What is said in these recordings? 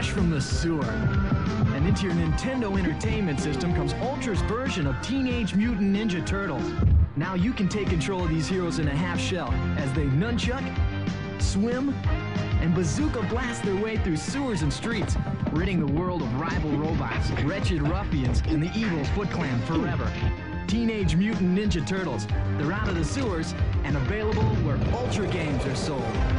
fresh from the sewer. And into your Nintendo Entertainment System comes Ultra's version of Teenage Mutant Ninja Turtles. Now you can take control of these heroes in a half shell as they nunchuck, swim, and bazooka blast their way through sewers and streets, ridding the world of rival robots, wretched ruffians, and the evil Foot Clan forever. Teenage Mutant Ninja Turtles. They're out of the sewers and available where Ultra games are sold.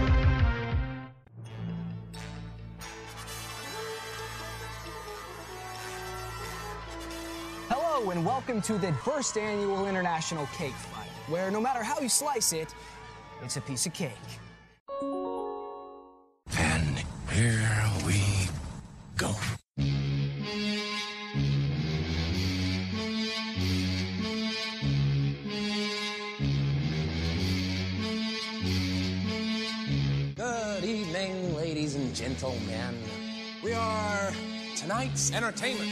Welcome to the first annual International Cake Fight, where no matter how you slice it, it's a piece of cake. And here we go. Good evening, ladies and gentlemen. We are tonight's entertainment.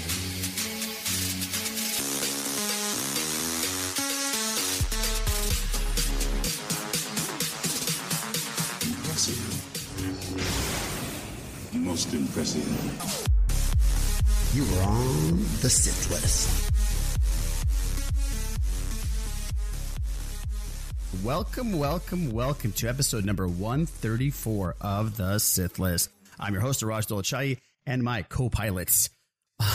Impressive. Most impressive. You were on the Sith list. Welcome, welcome, welcome to episode number 134 of the Sith List. I'm your host, Raj Dolachai, and my co-pilots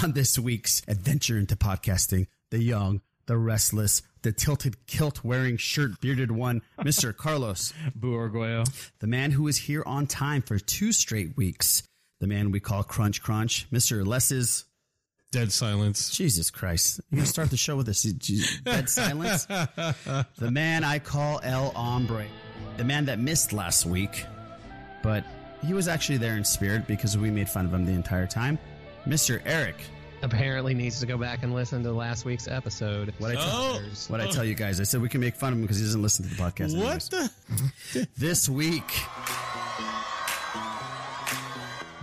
on this week's adventure into podcasting, the young, the restless, the tilted kilt wearing shirt bearded one, Mr. Carlos Buorgueo. the man who is here on time for two straight weeks, the man we call Crunch Crunch, Mr. Less's Dead silence. Jesus Christ. You're going to start the show with this dead silence? the man I call El Hombre. The man that missed last week, but he was actually there in spirit because we made fun of him the entire time. Mr. Eric. apparently needs to go back and listen to last week's episode. What I, tell, Oh. what I tell you guys, I said we can make fun of him because he doesn't listen to the podcast. What anyways. the? This week,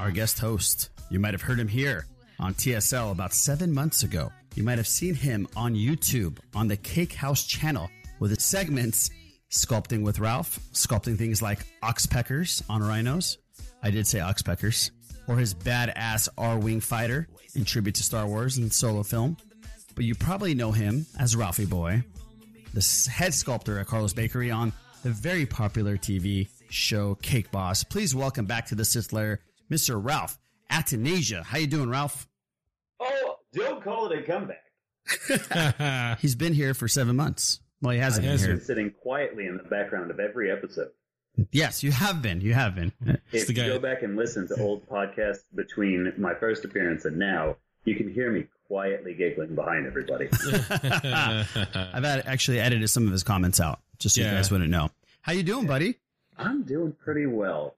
our guest host, you might have heard him here on TSL about seven months ago. You might have seen him on YouTube on the Cake House channel with its segments Sculpting with Ralph, sculpting things like oxpeckers on rhinos. I did say oxpeckers. Or his badass R Wing fighter in tribute to Star Wars and solo film. But you probably know him as Ralphie Boy, the head sculptor at Carlo's Bakery on the very popular TV show Cake Boss. Please welcome back to the Sith Lair, Mr. Ralph Attanasia. How you doing, Ralph? Oh, don't call it a comeback. He's been here for seven months. Well, he hasn't been Has here. Been sitting quietly in the background of every episode. Yes, you have been. You have been. If you go back and listen to old podcasts between my first appearance and now, you can hear me quietly giggling behind everybody. I've had, actually edited some of his comments out, just so you guys wouldn't know. How you doing, buddy? I'm doing pretty well.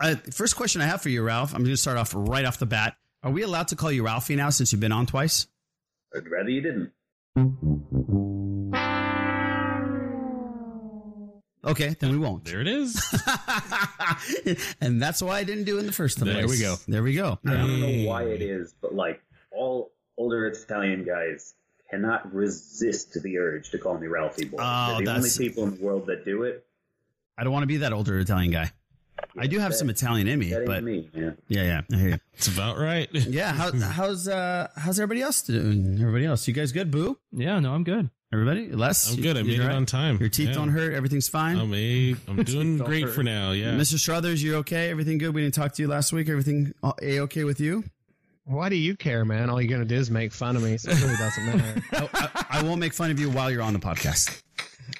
Uh, first question I have for you, Ralph. I'm going to start off right off the bat. Are we allowed to call you Ralphie now since you've been on twice? I'd rather you didn't. Okay, then we won't. There it is. and that's why I didn't do it in the first place. There we go. There we go. I don't know why it is, but like all older Italian guys cannot resist the urge to call me Ralphie Boy. Oh, They're the that's- only people in the world that do it. I don't want to be that older Italian guy. I do have some Italian in me, That but me, man. yeah, yeah, I hear you. It's about right. yeah. How, how's uh how's everybody else doing? Everybody else, you guys good? Boo, Yeah, no, I'm good. everybody. Les, I'm good. I you- made you it all on time. Your teeth Yeah. don't hurt. Everything's fine. I'm a, I'm doing great hurt. for now. Yeah. Mr. Strothers, you're okay. Everything good. We didn't talk to you last week. Everything a okay with you? Why do you care, man? All you're gonna do is make fun of me, so it really doesn't matter. I, I, I won't make fun of you while you're on the podcast.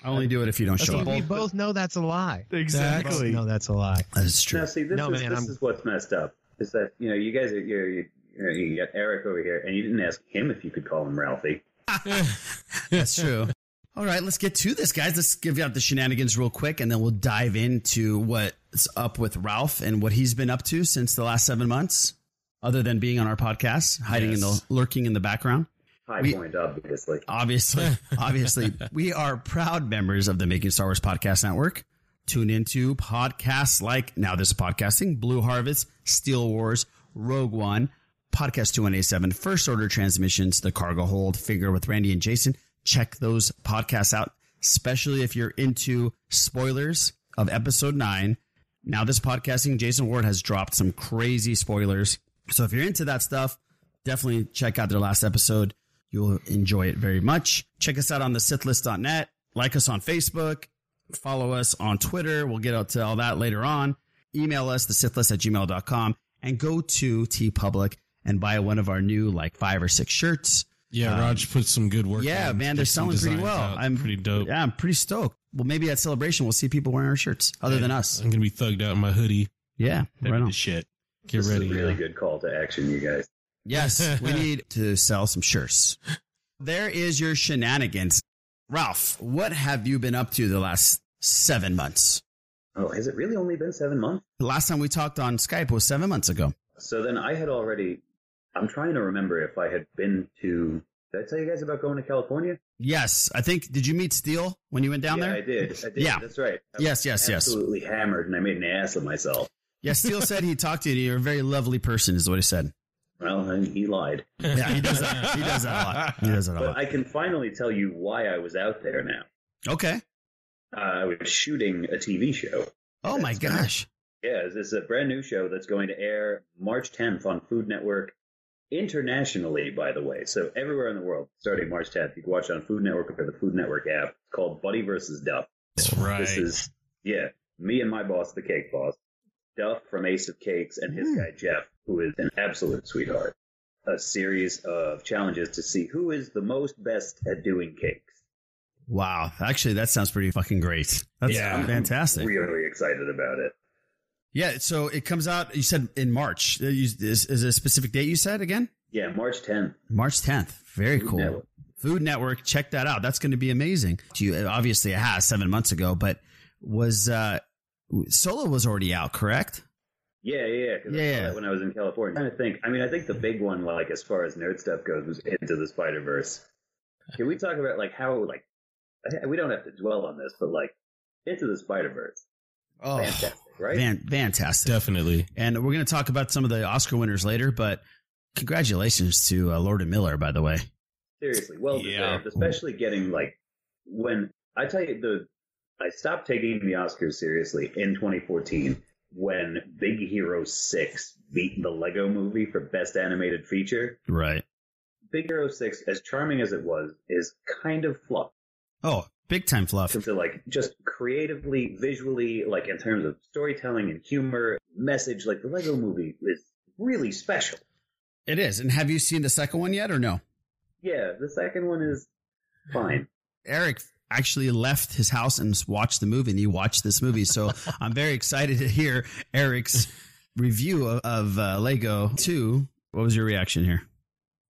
I only do it if you don't show up. we both know that's a lie. Exactly. No, that's a lie. That is true. Now, see, this, No, is, man, this I'm- is what's messed up. Is that you know you guys are you're, you you, know, you got Eric over here, and you didn't ask him if you could call him Ralphie. That's true. All right, let's get to this, guys. Let's give out the shenanigans real quick, and then we'll dive into what's up with Ralph and what he's been up to since the last seven months, other than being on our podcast, hiding in the lurking in the background. High We- point, obviously. Obviously, obviously, we are proud members of the Making Star Wars Podcast Network. Tune into podcasts like Now This is Podcasting, Blue Harvest, Steele Wars, Rogue One, Podcast 2187, First Order Transmissions, The Cargo Hold, Figure with Randy and Jason. Check those podcasts out, especially if you're into spoilers of episode nine. Now This Podcasting, Jason Ward has dropped some crazy spoilers. So if you're into that stuff, definitely check out their last episode. You'll enjoy it very much. Check us out on the sithlist.net. Like us on Facebook. Follow us on Twitter. We'll get out to all that later on. Email us, the sithlist at gmail.com, and go to TeePublic and buy one of our new like five or six shirts. Yeah, Um, Raj put some good work. Yeah, in, man, they're get selling pretty well. out. I'm pretty dope. Yeah, I'm pretty stoked. Well, maybe at celebration we'll see people wearing our shirts other than us. I'm gonna be thugged out in my hoodie. Yeah, That'd right be on. the shit. Get this ready. is a really yeah. good call to action, you guys. Yes, we need to sell some shirts. There is your shenanigans. Ralph, what have you been up to the last seven months? Oh, has it really only been seven months? The last time we talked on Skype was seven months ago. So then I had already. I'm trying to remember if I had been to. Did I tell you guys about going to California? Yes, I think. Did you meet Steele when you went down yeah, there? I did. I did. Yeah. that's right. I Yes, was yes, yes. Absolutely hammered, and I made an ass of myself. Yeah, Steele said he talked to you. You're a very lovely person, is what he said. Well, and he lied. Yeah, he does that. He does that a lot. He does that a But. I can finally tell you why I was out there now. Okay. Uh, I was shooting a TV show. Oh my gonna- gosh. Yeah, this is a brand new show that's going to air March 10th on Food Network internationally, by the way. So everywhere in the world, starting March 10th, you can watch it on Food Network or the Food Network app. It's called Buddy versus Duff. That's right. This is yeah, me and my boss, the cake boss, Duff from Ace of Cakes, and his guy Jeff, who is an absolute sweetheart. A series of challenges to see who is the most best at doing cakes. Wow. Actually, that sounds pretty fucking great. That's Yeah. fantastic. Really excited about it. Yeah. So it comes out. You said in March. Uh, Is, is a specific date you said again? Yeah, March 10th. March 10th. Very Food cool. Network. Food Network. Check that out. That's going to be amazing. To you, obviously, it has seven months ago, but was uh Solo was already out, correct? Yeah, yeah, because I Yeah. saw when I was in California. I'm trying to think. I mean, I think the big one, like as far as nerd stuff goes, was Into the Spider Verse. Can we talk about like how like we don't have to dwell on this, but like Into the Spider Verse, Oh, fantastic, right? Van, fantastic. Definitely. And we're going to talk about some of the Oscar winners later, but congratulations to uh, Lord and Miller, by the way. Seriously, well Yeah. deserved. Especially getting like when I tell you the I stopped taking the Oscars seriously in 2014 when Big Hero Six beat the Lego Movie for Best Animated Feature. Right. Big Hero Six, as charming as it was, is kind of fluff. Oh, big time fluff. to like just creatively, visually, like in terms of storytelling and humor, message, like the Lego movie is really special. It is. And have you seen the second one yet or no? Yeah, the second one is fine. Eric actually left his house and watched the movie and he watched this movie. So I'm very excited to hear Eric's review of, of uh, Lego 2. What was your reaction here?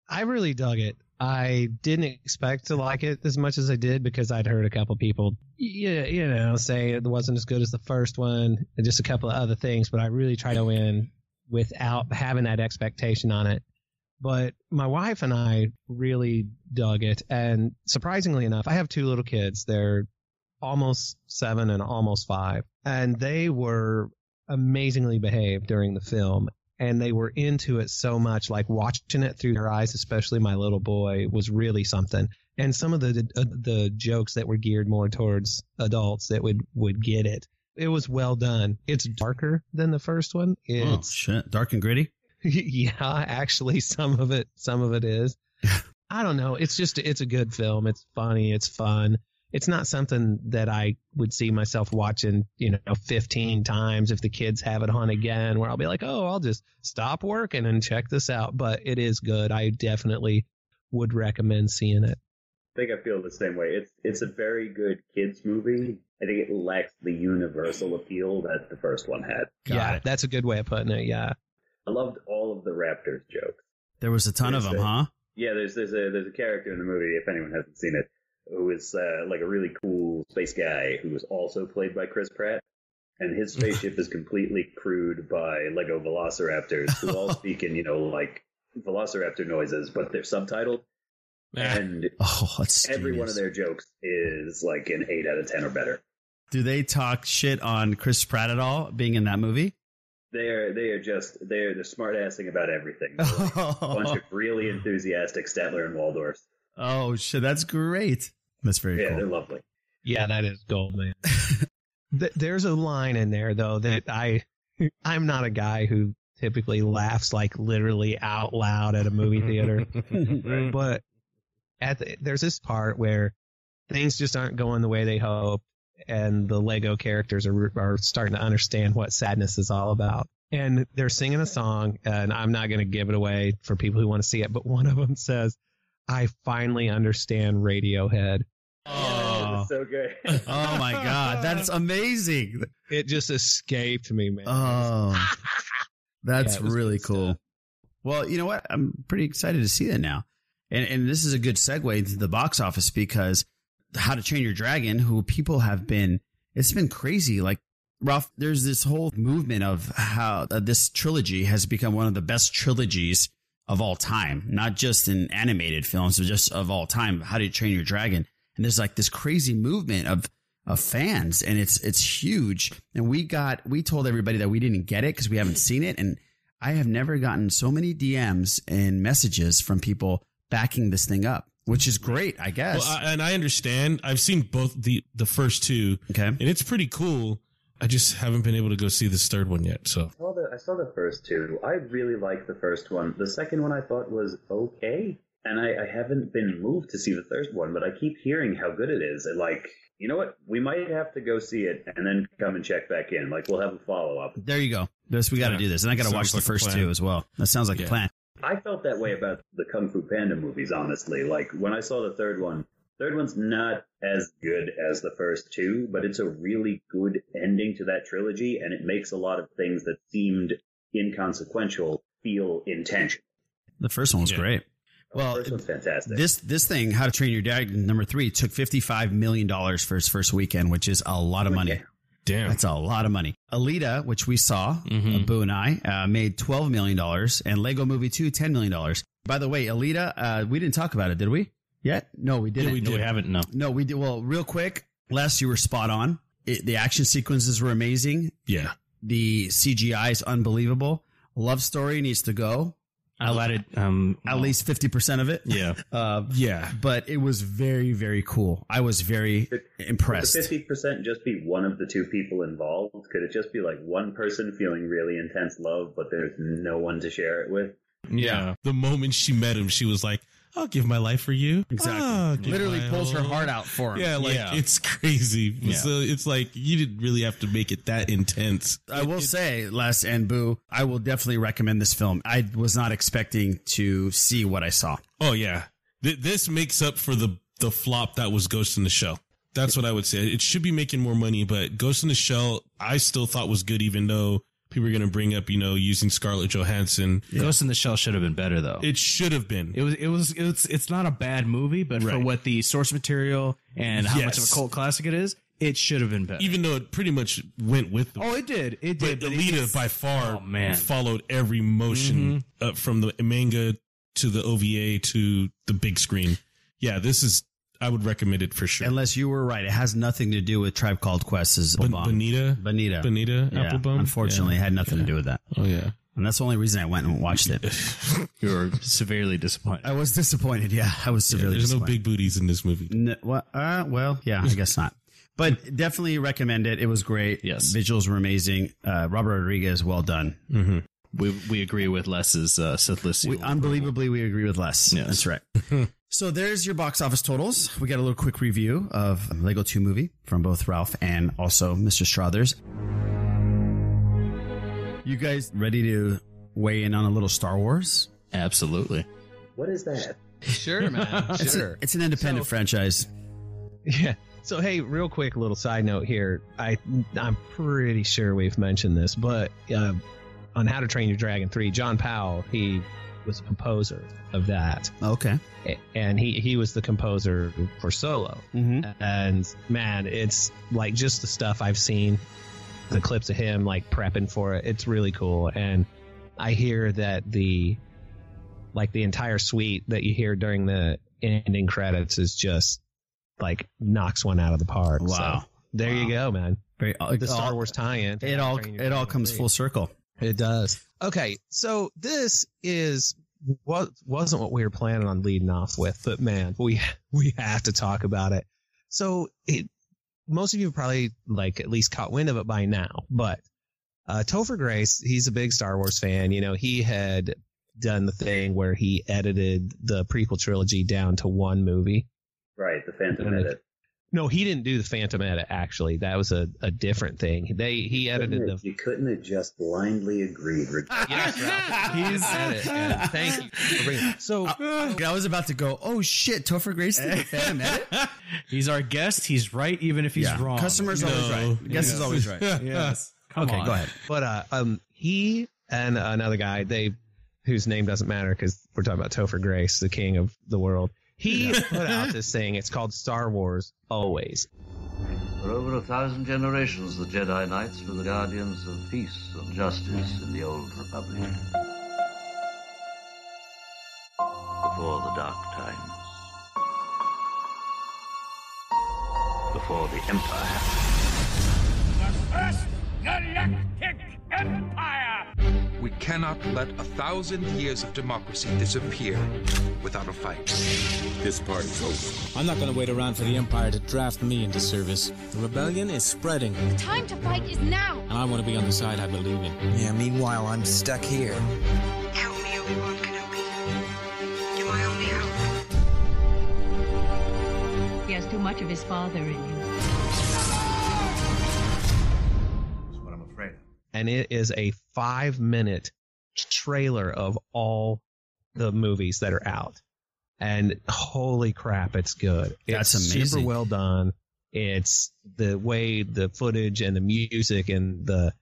I really dug it. I didn't expect to like it as much as I did because I'd heard a couple people, yeah, you know, say it wasn't as good as the first one, and just a couple of other things. But I really tried to go in without having that expectation on it. But my wife and I really dug it, and surprisingly enough, I have two little kids. They're almost seven and almost five, and they were amazingly behaved during the film and they were into it so much like watching it through their eyes especially my little boy was really something and some of the uh, the jokes that were geared more towards adults that would would get it it was well done it's darker than the first one. it's shit. Dark and gritty? yeah actually some of it some of it is i don't know it's just it's a good film it's funny it's fun it's not something that I would see myself watching, you know, 15 times if the kids have it on again, where I'll be like, oh, I'll just stop working and check this out. But it is good. I definitely would recommend seeing it. I think I feel the same way. It's it's a very good kids movie. I think it lacks the universal appeal that the first one had. yeah, that's a good way of putting it. Yeah. I loved all of the Raptors jokes. There was a ton of them, a- huh? Yeah, there's there's a there's a character in the movie. If anyone hasn't seen it, who is uh, like a really cool space guy who was also played by Chris Pratt. And his spaceship is completely crewed by Lego Velociraptors who all speak in, you know, like Velociraptor noises, but they're subtitled. And Oh, that's every one of their jokes is like an 8 out of 10 or better. Do they talk shit on Chris Pratt at all being in that movie? They're they are just they're they're smart assing about everything. Like a bunch of really enthusiastic Statler and Waldorf. Oh shit, that's great. That's very Yeah, cool. they're lovely. Yeah, that is gold, man. There's a line in there though that I I'm not a guy who typically laughs like literally out loud at a movie theater, but at the, there's this part where things just aren't going the way they hope, and the Lego characters are are starting to understand what sadness is all about. And they're singing a song, and I'm not going to give it away for people who want to see it, but one of them says, "I finally understand Radiohead." Oh. so good. oh my god, that's amazing. It just escaped me, man. Oh, that's Yeah, really good cool. Well, you know what? I'm pretty excited to see that now. And and this is a good segue into the box office because How to Train Your Dragon, who people have been, it's been crazy. Like Ralph, there's this whole movement of how uh, this trilogy has become one of the best trilogies of all time, not just in animated films, but just of all time. How to Train Your Dragon, and there's like this crazy movement of of fans, and it's it's huge. And we got we told everybody that we didn't get it because we haven't seen it, and I have never gotten so many DMs and messages from people backing this thing up, which is great, I guess. Well, I, and I understand. I've seen both the the first two, okay, and it's pretty cool. I just haven't been able to go see this third one yet. So I saw the I saw the first two. I really liked the first one. The second one I thought was okay, and I, I haven't been moved to see the third one, but I keep hearing how good it is. And like, you know what? We might have to go see it and then come and check back in. Like, we'll have a follow up. there you go. This we got to Yeah. do this, and I got to watch the like a first two as well. That sounds like a plan. I felt that way about the Kung Fu Panda movies, honestly. Like when I saw the third one, third one's not as good as the first two, but it's a really good ending to that trilogy, and it makes a lot of things that seemed inconsequential feel intentional. The first one was Yeah. great. Well, the first one's fantastic. This this thing, How to Train Your Dragon number three, took fifty five million dollars for its first weekend, which is a lot of money. Damn, That's a lot of money. Alita, which we saw, Mhm. uh, Boo and I, uh, made twelve million dollars, and Lego Movie Two, $10 million. By the way, Alita, uh, we didn't talk about it, did we? Yet? No, we didn't. we No, we haven't. No. No, we did. Well, real quick, Les, you were spot on. It, the action sequences were amazing. yeah. The CGI is unbelievable. Love story needs to go. I'll add it. Um, At least fifty percent of it. Yeah. Uh, Yeah. but it was very, very cool. I was very Could impressed. fifty percent just be one of the two people involved? Could it just be like one person feeling really intense love, but there's no one to share it with? Yeah. The moment she met him, she was like, I'll give my life for you. Exactly. Literally pulls her heart out for him. Yeah, like Yeah. it's crazy. Yeah. So it's like you didn't really have to make it that intense. I will say, Les and Boo, I will definitely recommend this film. I was not expecting to see what I saw. Oh yeah, Th- this makes up for the the flop that was Ghost in the Shell. That's what I would say. It should be making more money, but Ghost in the Shell, I still thought was good, even though people are going to bring up, you know, using Scarlett Johansson. Ghost in the Shell should have been better though. It should have been. It was. It was. It's. It's not a bad movie, but for what the source material and how much of a cult classic it is, it should have been better. even though it pretty much went with the oh, it did. It did. but Alita it's- by far Oh, man. followed every motion uh, from the manga to the OVA to the big screen. Yeah, this is. I would recommend it for sure. Unless you were right, it has nothing to do with Tribe Called Quest's Bon- Bonita, Bonita. Bonita, Yeah, Applebum. Unfortunately, it had nothing to do with that. Oh yeah. And that's the only reason I went and watched it. You were severely disappointed. I was disappointed. Yeah, I was severely disappointed. There's no big booties in this movie. N- well, uh, well, yeah, I guess not. But definitely recommend it. It was great. Yes. Visuals were amazing. Uh, Robert Rodriguez, well done. Mm-hmm. We we agree with Les's uh, Sith List. We, unbelievably, we agree with Les. Yes. That's right. so there's your box office totals. We got a little quick review of Lego 2 movie from both Ralph and also Mr. Strothers. You guys ready to weigh in on a little Star Wars? Absolutely. What is that? Sure, man. It's, a- Sure. it's an independent So- franchise. Yeah. So hey, real quick, little side note here. I I'm pretty sure we've mentioned this, but uh, on How to Train Your Dragon three, John Powell he was a composer of that. Okay. And he, he was the composer for Solo. Mm-hmm. And man, it's like just the stuff I've seen, the clips of him like prepping for it. It's really cool. And I hear that the, like the entire suite that you hear during the ending credits is just like knocks one out of the park. Wow. So there you go, man. Very, The Star Wars tie-in. It all it all comes full circle. It does. Okay, so this is what wasn't what we were planning on leading off with, but man, we we have to talk about it. So it, most of you have probably like at least caught wind of it by now, but uh, Topher Grace, he's a big Star Wars fan. You know, he had done the thing where he edited the prequel trilogy down to one movie. Right, the Phantom And Edit. No, he didn't do the Phantom edit. Actually, that was a, a different thing. They he edited Couldn't the you couldn't have just blindly agreed. Yes, Ralph. He's Edit, and thank you for bringing. So I was about to go. Oh shit, Topher Grace did the Phantom edit. He's our guest. He's right, even if he's Yeah. wrong. Customer's always right. Guest is always right. yes. Come okay, on. go ahead. But uh, um, he and another guy, they whose name doesn't matter because we're talking about Topher Grace, the king of the world. He put out this thing. It's called Star Wars Always. For over a thousand generations, the Jedi Knights were the guardians of peace and justice in the Old Republic. Before the Dark Times. Before the Empire. The First Galactic Empire! We cannot let a thousand years of democracy disappear without a fight. This party's over. I'm not going to wait around for the Empire to draft me into service. The rebellion is spreading, The time to fight is now. and I want to be on the side I believe in. Yeah, meanwhile, I'm stuck here. Help me, Obi-Wan Kenobi. You're my only hope. He has too much of his father in him. And it is a five minute trailer of all the movies that are out. And holy crap, it's good. That's it's amazing. Super well done. It's the way the footage and the music and the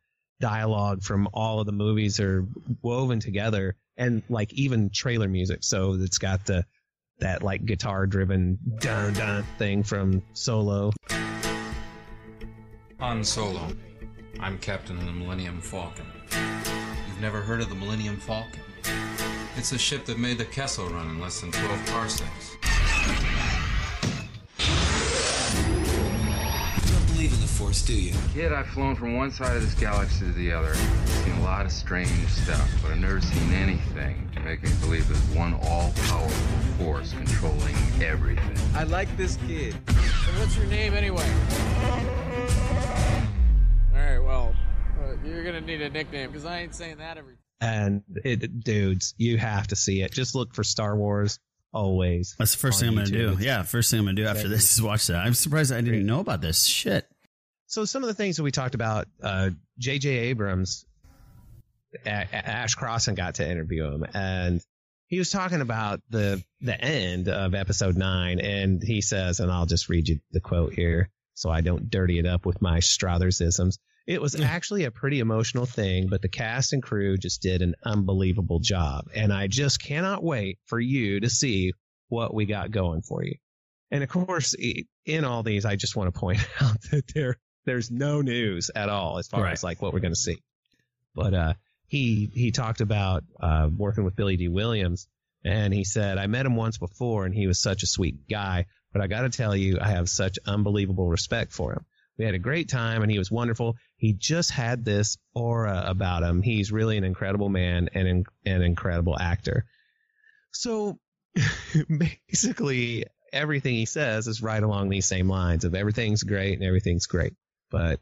dialogue from all of the movies are woven together and like even trailer music. So it's got the that like guitar driven dun dun thing from Solo. On Solo. I'm captain of the Millennium Falcon. You've never heard of the Millennium Falcon? It's a ship that made the Kessel run in less than 12 parsecs. You don't believe in the Force, do you? Kid, I've flown from one side of this galaxy to the other. Seen a lot of strange stuff, but I've never seen anything to make me believe there's one all-powerful force controlling everything. I like this kid. What's your name anyway? All right, well, uh, you're gonna need a nickname because I ain't saying that every. And it, dudes, you have to see it. Just look for Star Wars always. That's the first thing I'm going to YouTube. do. Yeah, first thing I'm going to do after this is watch that. I'm surprised I didn't know about this. Shit. So some of the things that we talked about, uh, J.J. Abrams, A- A- Ash Crossan got to interview him, and he was talking about the the end of Episode Nine, and he says, and I'll just read you the quote here, so I don't dirty it up with my Strothersisms. It was actually a pretty emotional thing, but the cast and crew just did an unbelievable job, and I just cannot wait for you to see what we got going for you. And of course, in all these, I just want to point out that there there's no news at all as far Right. as like what we're going to see. But uh, he he talked about uh, working with Billy Dee Williams, and he said I met him once before, and he was such a sweet guy. But I got to tell you, I have such unbelievable respect for him. We had a great time, and he was wonderful. He just had this aura about him. He's really an incredible man and an, an incredible actor. So basically, everything he says is right along these same lines of everything's great and everything's great. But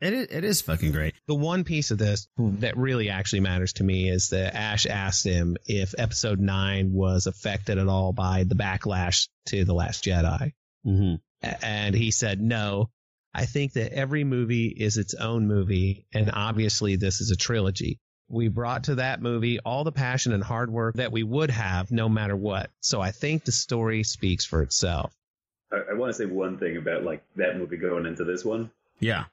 it is, it is fucking great. The one piece of this that really actually matters to me is that Ash asked him if episode nine was affected at all by the backlash to The Last Jedi. Mm-hmm. And he said, no. I think that every movie is its own movie, and obviously this is a trilogy. We brought to that movie all the passion and hard work that we would have no matter what. So I think the story speaks for itself. I, I want to say one thing about like that movie going into this one. Yeah.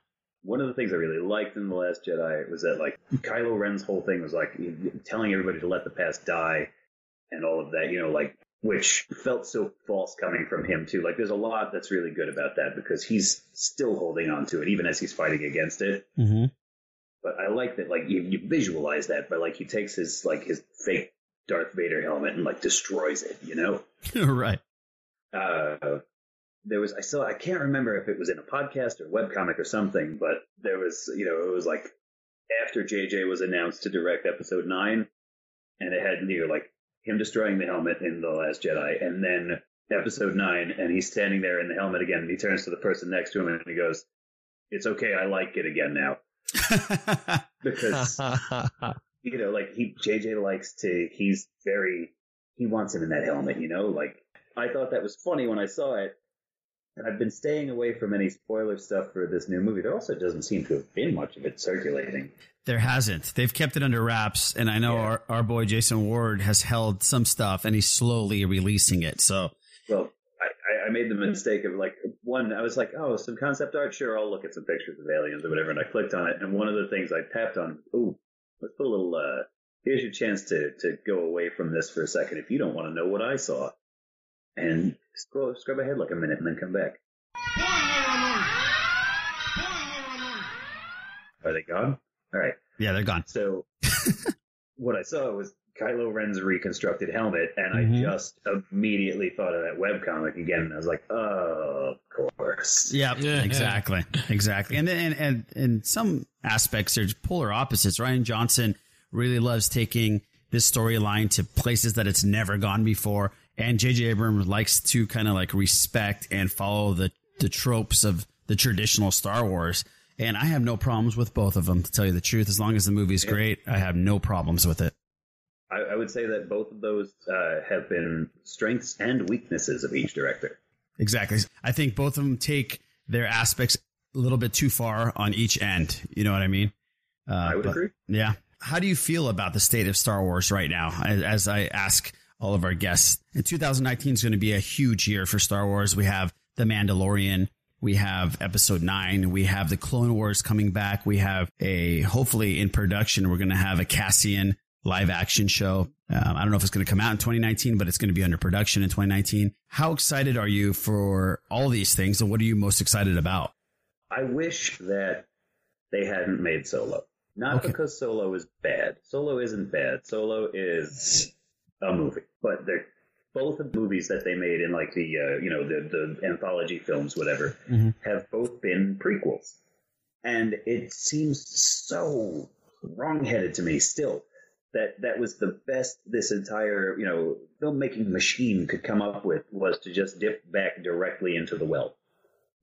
one of the things I really liked in The Last Jedi was that like Kylo Ren's whole thing was like telling everybody to let the past die and all of that, you know, like which felt so false coming from him too. Like there's a lot that's really good about that because he's still holding on to it even as he's fighting against it. Mm-hmm. But I like that like you, you visualize that, but like he takes his like his fake Darth Vader helmet and like destroys it, you know? right. uh, there was I saw I can't remember if it was in a podcast or webcomic or something, but there was you know it was like after JJ was announced to direct Episode Nine, and it had you know like him destroying the helmet in the Last Jedi, and then Episode Nine, and he's standing there in the helmet again, and he turns to the person next to him and he goes, "It's okay, I like it again now," because you know like he JJ likes to he's very he wants him in that helmet, you know like. I thought that was funny when I saw it, and I've been staying away from any spoiler stuff for this new movie. There also doesn't seem to have been much of it circulating. There hasn't. They've kept it under wraps, and I know our, our boy Jason Ward has held some stuff, and he's slowly releasing it. So, Well, I, I- I made the mistake of like one. I was like, oh, some concept art. Sure, I'll look at some pictures of aliens or whatever. And I clicked on it, and one of the things I tapped on, ooh, let's put a little. uh Here's your chance to to go away from this for a second if you don't want to know what I saw, and scroll scrub ahead like a minute and then come back. Are they gone? All right. yeah, they're gone. So what I saw was Kylo Ren's reconstructed helmet, and Mhm. I just immediately thought of that webcomic again, and I was like, oh, of course. Yeah, exactly, exactly. And then, and, and in some aspects, there's polar opposites. Rian Johnson really loves taking this storyline to places that it's never gone before, and J.J. Abrams likes to kind of like respect and follow the the tropes of the traditional Star Wars. And I have no problems with both of them, to tell you the truth. As long as the movie's great, I have no problems with it. I, I would say that both of those uh, have been strengths and weaknesses of each director. Exactly. I think both of them take their aspects a little bit too far on each end. You know what I mean? Uh, I would agree. Yeah. How do you feel about the state of Star Wars right now? As as I ask all of our guests, and 2019 is going to be a huge year for Star Wars. We have The Mandalorian. We have episode nine. We have the Clone Wars coming back. We have a, hopefully in production, we're going to have a Cassian live action show. Um, I don't know if it's going to come out in 2019, but it's going to be under production in 2019. How excited are you for all these things and what are you most excited about? I wish that they hadn't made Solo. Not because Solo is bad. Solo isn't bad. Solo is a movie, but they're both of the movies that they made in like the uh, you know the the anthology films, whatever, have both been prequels, and it seems so wrongheaded to me still that that was the best this entire you know filmmaking machine could come up with was to just dip back directly into the well.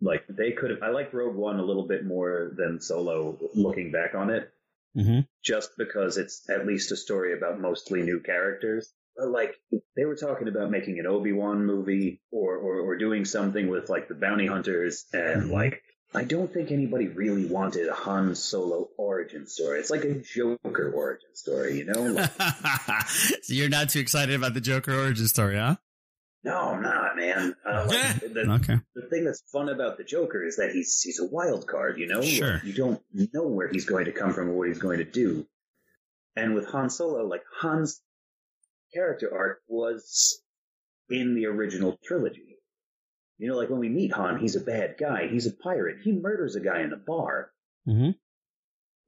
Like they could have. I like Rogue One a little bit more than Solo. Looking back on it, Mm-hmm. just because it's at least a story about mostly new characters. But like they were talking about making an Obi Wan movie or, or or doing something with like the bounty hunters and like I don't think anybody really wanted a Han Solo origin story. It's like a Joker origin story, you know? Like, so you're not too excited about the Joker origin story, huh? no, I'm not, man. Uh, like, the, Okay. the thing that's fun about the Joker is that he's he's a wild card, you know? Sure. Like, you don't know where he's going to come from or what he's going to do. And with Han Solo, like Han's character arc was in the original trilogy. You know, like when we meet Han, he's a bad guy. He's a pirate. He murders a guy in a bar. Mm-hmm.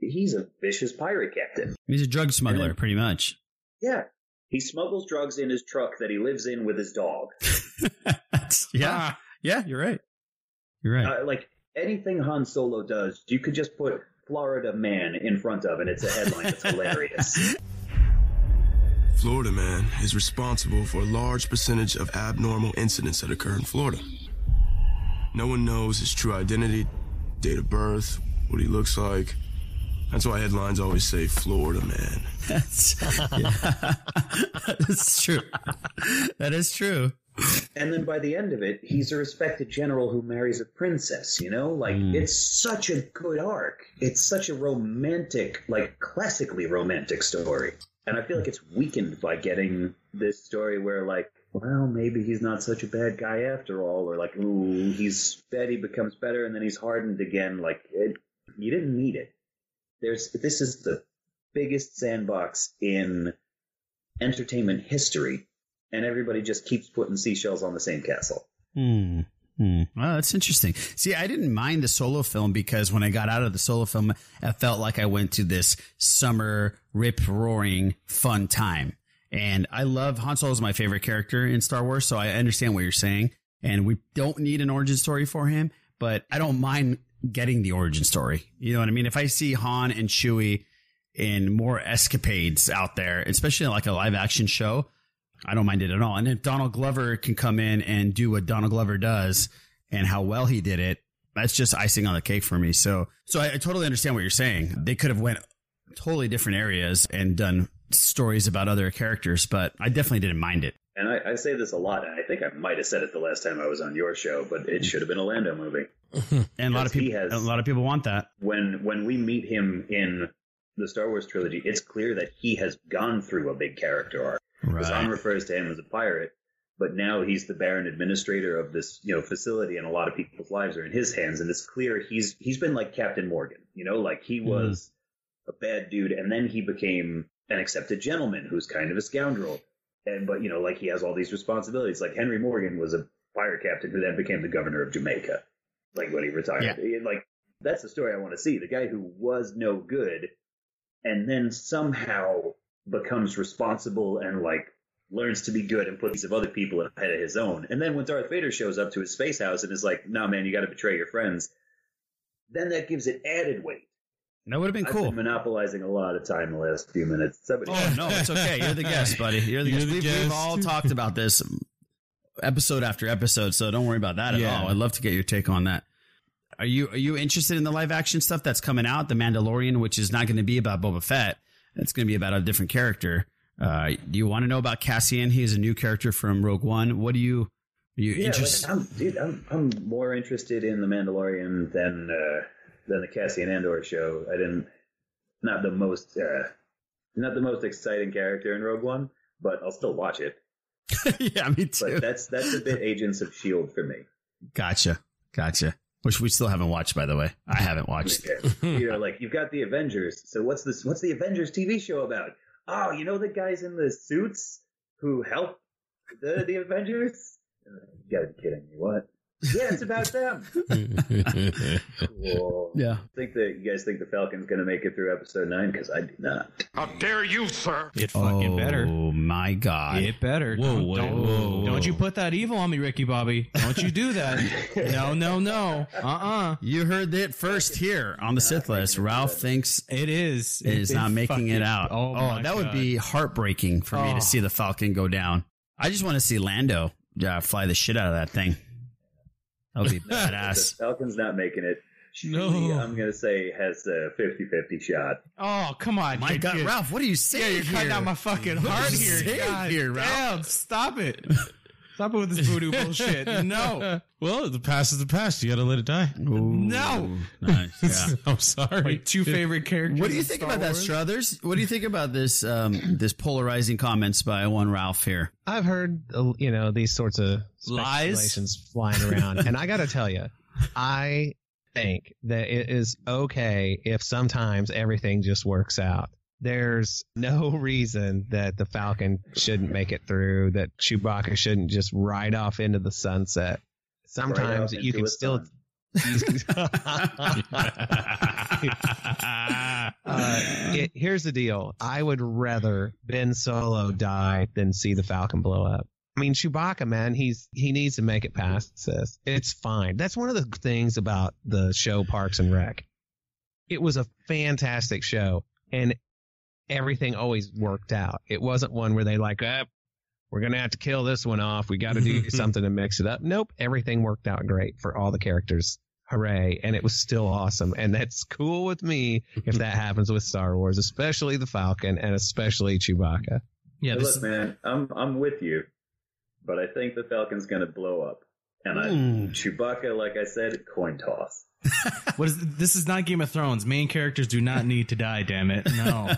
He's a vicious pirate captain. He's a drug smuggler, pretty much. Yeah. He smuggles drugs in his truck that he lives in with his dog. Yeah. Yeah, you're right. You're right. Uh, like anything Han Solo does, you could just put Florida man in front of, and it's a headline that's hilarious. Florida Man is responsible for a large percentage of abnormal incidents that occur in Florida. No one knows his true identity, date of birth, what he looks like. That's why headlines always say Florida Man. That's, yeah. That's true. That is true. And then by the end of it, he's a respected general who marries a princess, you know? Like, mm. it's such a good arc. It's such a romantic, like, classically romantic story. And I feel like it's weakened by getting this story where, like, well, maybe he's not such a bad guy after all, or like, ooh, he's bad, becomes better, and then he's hardened again. Like, it, you didn't need it. There's this is the biggest sandbox in entertainment history, and everybody just keeps putting seashells on the same castle. Hmm. Hmm. Well, that's interesting. See, I didn't mind the solo film because when I got out of the solo film, I felt like I went to this summer rip roaring fun time. And I love Han Solo is my favorite character in Star Wars, so I understand what you're saying. And we don't need an origin story for him, but I don't mind getting the origin story. You know what I mean? If I see Han and Chewie in more escapades out there, especially like a live action show, I don't mind it at all. And if Donald Glover can come in and do what Donald Glover does and how well he did it, that's just icing on the cake for me. So, so I, I totally understand what you're saying. They could have went totally different areas and done stories about other characters, but I definitely didn't mind it. And I, I say this a lot, and I think I might have said it the last time I was on your show, but it should have been a Lando movie. And a lot of people, has- a lot of people want that. When when we meet him in the Star Wars trilogy, it's clear that he has gone through a big character arc. Because Han refers to him as a pirate, but now he's the Baron Administrator of this, you know, facility, and a lot of people's lives are in his hands. And it's clear he's he's been like Captain Morgan, you know, like he mm-hmm. was a bad dude, and then he became an accepted gentleman who's kind of a scoundrel. And but you know, like he has all these responsibilities. Like Henry Morgan was a pirate captain who then became the governor of Jamaica, like when he retired. Yeah. Like that's the story I want to see. The guy who was no good, and then somehow becomes responsible and like learns to be good and puts of other people ahead of his own. And then when Darth Vader shows up to his space house and is like, "No, man, you got to betray your friends," then that gives it added weight. That would have been I've cool. been monopolizing a lot of time the last few minutes. Somebody Oh no, it's okay. You're the guest, buddy. You're the You're guest. the we've, we've all talked about this episode after episode, so don't worry about that at all. I'd love to get your take on that. Are you are you interested in the live action stuff that's coming out? The Mandalorian, which is not going to be about Boba Fett. It's going to be about a different character. Uh, do you want to know about Cassian? He is a new character from Rogue One. What do you are you Yeah, interested? I'm, dude, I'm I'm more interested in the Mandalorian than uh, than the Cassian Andor show. I didn't not the most uh, not the most exciting character in Rogue One, but I'll still watch it. yeah, me too. But that's that's a bit Agents of Shield for me. Gotcha, gotcha. Which we still haven't watched, by the way. I haven't watched. you know, like you've got the Avengers. So what's this? What's the Avengers TV show about? Oh, you know the guys in the suits who help the the Avengers? You gotta be kidding me! What? Yeah, it's about them. cool. Yeah. Think that you guys think the Falcon's gonna make it through episode nine? Because I do not. How dare you, sir? It fucking better. Oh my god! It better. Whoa, don't, whoa, don't, whoa, don't you put that evil on me, Ricky Bobby. Don't you do that. no, no, no. Uh-uh. You heard it first here on the Sith list. Ralph thinks It is. it is It not making it out. Oh, my that would be heartbreaking for me Oh. to see the Falcon go down. I just want to see Lando uh, fly the shit out of that thing. That would be The badass. Falcon's not making it. No. Chewie, I'm gonna say has a 50-50 shot. Oh, come on. My God, Ralph, what are you saying Yeah, you're cutting here? out my fucking What are heart you here. saying God here, Ralph? damn, stop it. Stop it with this voodoo bullshit. No. Well, the past is the past. You got to let it die. No. Nice. Yeah. I'm sorry. My two favorite characters. What do you think Star about that, Wars? Strothers? What do you think about this um, this polarizing comments by one Ralph here? I've heard uh, you know these sorts of Lies? flying around, and I got to tell you, I think that it is okay if sometimes everything just works out. There's no reason that the Falcon shouldn't make it through. That Chewbacca shouldn't just ride off into the sunset. Sometimes Right you can still. uh, it, here's the deal. I would rather Ben Solo die than see the Falcon blow up. I mean, Chewbacca, man, he's he needs to make it past this. It's fine. That's one of the things about the show Parks and Rec. It was a fantastic show, and everything always worked out. It wasn't one where they like, ah, we're gonna have to kill this one off. We got to do something to mix it up. Nope, everything worked out great for all the characters. Hooray! And it was still awesome, and that's cool with me if that happens with Star Wars, especially the Falcon and especially Chewbacca. Yeah, Hey, look, man, I'm I'm with you, but I think the Falcon's gonna blow up. And I. Chewbacca, like I said, coin toss. What is this is not Game of Thrones. Main characters do not need to die, damn it. No.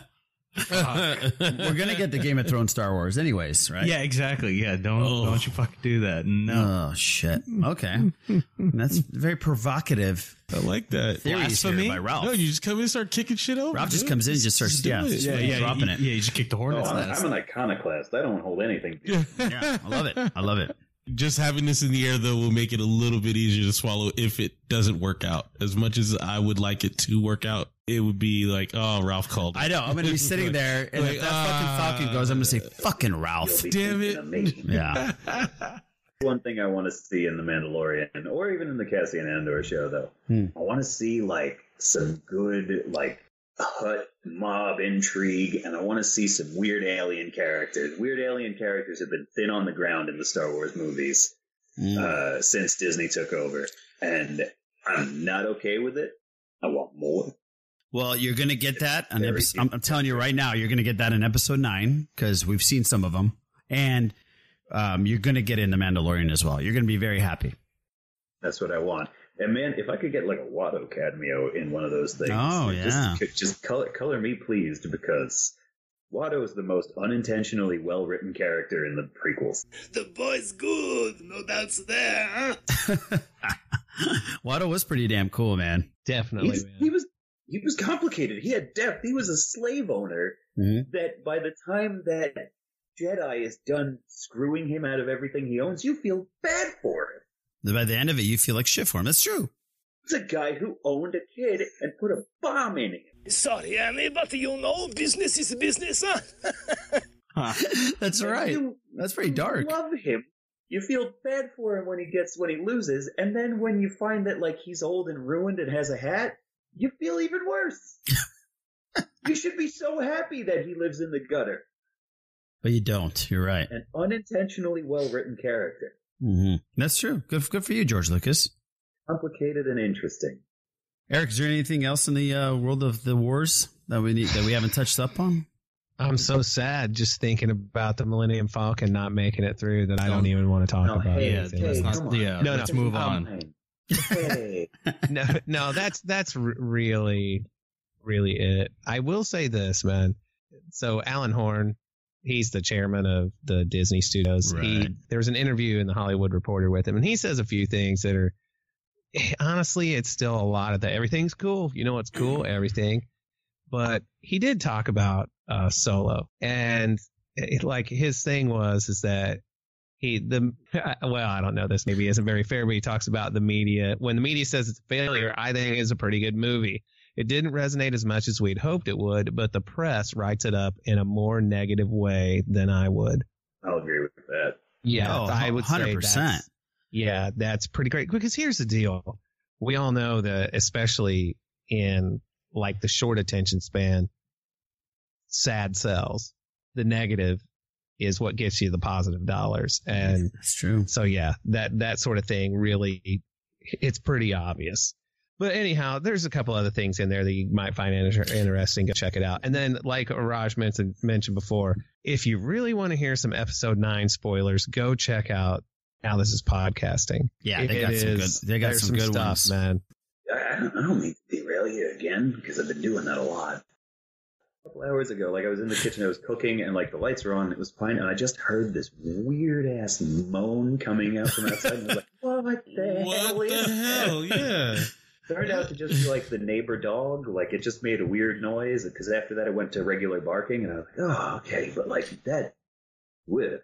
We're gonna get the Game of Thrones Star Wars, anyways, right? Yeah, exactly. Yeah, don't oh. don't you fucking do that. No. Oh shit. Okay, that's very provocative. I like that. Theories here by Ralph. No, you just come in and start kicking shit over. Ralph just comes in and just starts- do yeah, it. just Yeah, yeah, dropping you- it. Yeah, you just kick the Oh, hornet's I'm. I'm an iconoclast. I don't hold anything. Yeah, I love it. I love it. Just having this in the air though will make it a little bit easier to swallow if it doesn't work out. As much as I would like it to work out, it would be like, oh, Ralph called. it. I know. I'm gonna be sitting there, and Like, if that fucking Falcon goes, I'm gonna say, "Fucking Ralph." Damn it. Yeah. One thing I want to see in the Mandalorian, or even in the Cassian Andor show, though, Hmm. I want to see like some good like Hutt mob intrigue, and I want to see some weird alien characters. Weird alien characters have been thin on the ground in the Star Wars movies uh, since Disney took over, and I'm not okay with it. I want more. Well, you're gonna get that. On episode, I'm, I'm telling you right now, you're gonna get that in episode nine because we've seen some of them, and um, you're gonna get in the Mandalorian as well. You're gonna be very happy. That's what I want. And man, if I could get like a Watto cameo in one of those things, Oh, just, yeah. could- just color color me pleased because Watto is the most unintentionally well written character in the prequels. The boy's good, no doubts there. Watto was pretty damn cool, man. Definitely, man. he was he was complicated. He had depth. He was a slave owner Mhm. that by the time that Jedi is done screwing him out of everything he owns, you feel bad for him. By the end of it, you feel like shit for him. That's true. It's a guy who owned a kid and put a bomb in him. Sorry, Annie, but you know, business is business, huh? That's right. you- That's pretty you dark. Love him. You feel bad for him when he gets when he loses, and then when you find that like he's old and ruined and has a hat, you feel even worse. you should be so happy that he lives in the gutter. But you don't. You're right. An unintentionally well written character, hmm That's true. Good, good for you, George Lucas. complicated and interesting. Eric, is there anything else in the uh, world of the wars that we need that we haven't touched up on? I'm so sad just thinking about the Millennium Falcon not making it through that I don't even want to talk No, about hey, it. hey, not- come on. yeah, No, let's no. move Um, on. Hey, no, no, that's that's r- really, really it. I will say this, man. So Alan Horn, he's the chairman of the Disney Studios. He there was an interview in the Hollywood Reporter with him, and he says a few things that are honestly, it's still a lot of that. Everything's cool. You know what's cool? Everything. But he did talk about uh, Solo, and it, like his thing was is that he the well I don't know this maybe isn't very fair, but he talks about the media when the media says it's a failure. I think it's a pretty good movie. It didn't resonate as much as we'd hoped it would, but the press writes it up in a more negative way than I would. I'll agree with that. Yeah, Oh, I would say 100%. that's- Yeah, that's pretty great. Because here's the deal: we all know that, especially in like the short attention span, sad sells. The negative is what gets you the positive dollars, and That's true. so yeah, that that sort of thing really, it's pretty obvious. But anyhow, there's a couple other things in there that you might find inter- interesting. Go check it out. And then, like Raj mentioned mentioned before, if you really want to hear some episode nine spoilers, go check out Now This Is Podcasting. Yeah, they It got some good. is- They got there's some, good stuff, ones. man. I, I don't, I don't mean to derail you again because I've been doing that a lot. A couple hours ago, like I was in the kitchen, I was cooking, and like the lights were on, it was fine, and I just heard this weird ass moan coming out from outside, and I was like, "What the hell What is the hell? Yeah. Turned out to just be like the neighbor dog, like it just made a weird noise. Because after that, it went to regular barking, and I was like, "Oh, okay," but like that, with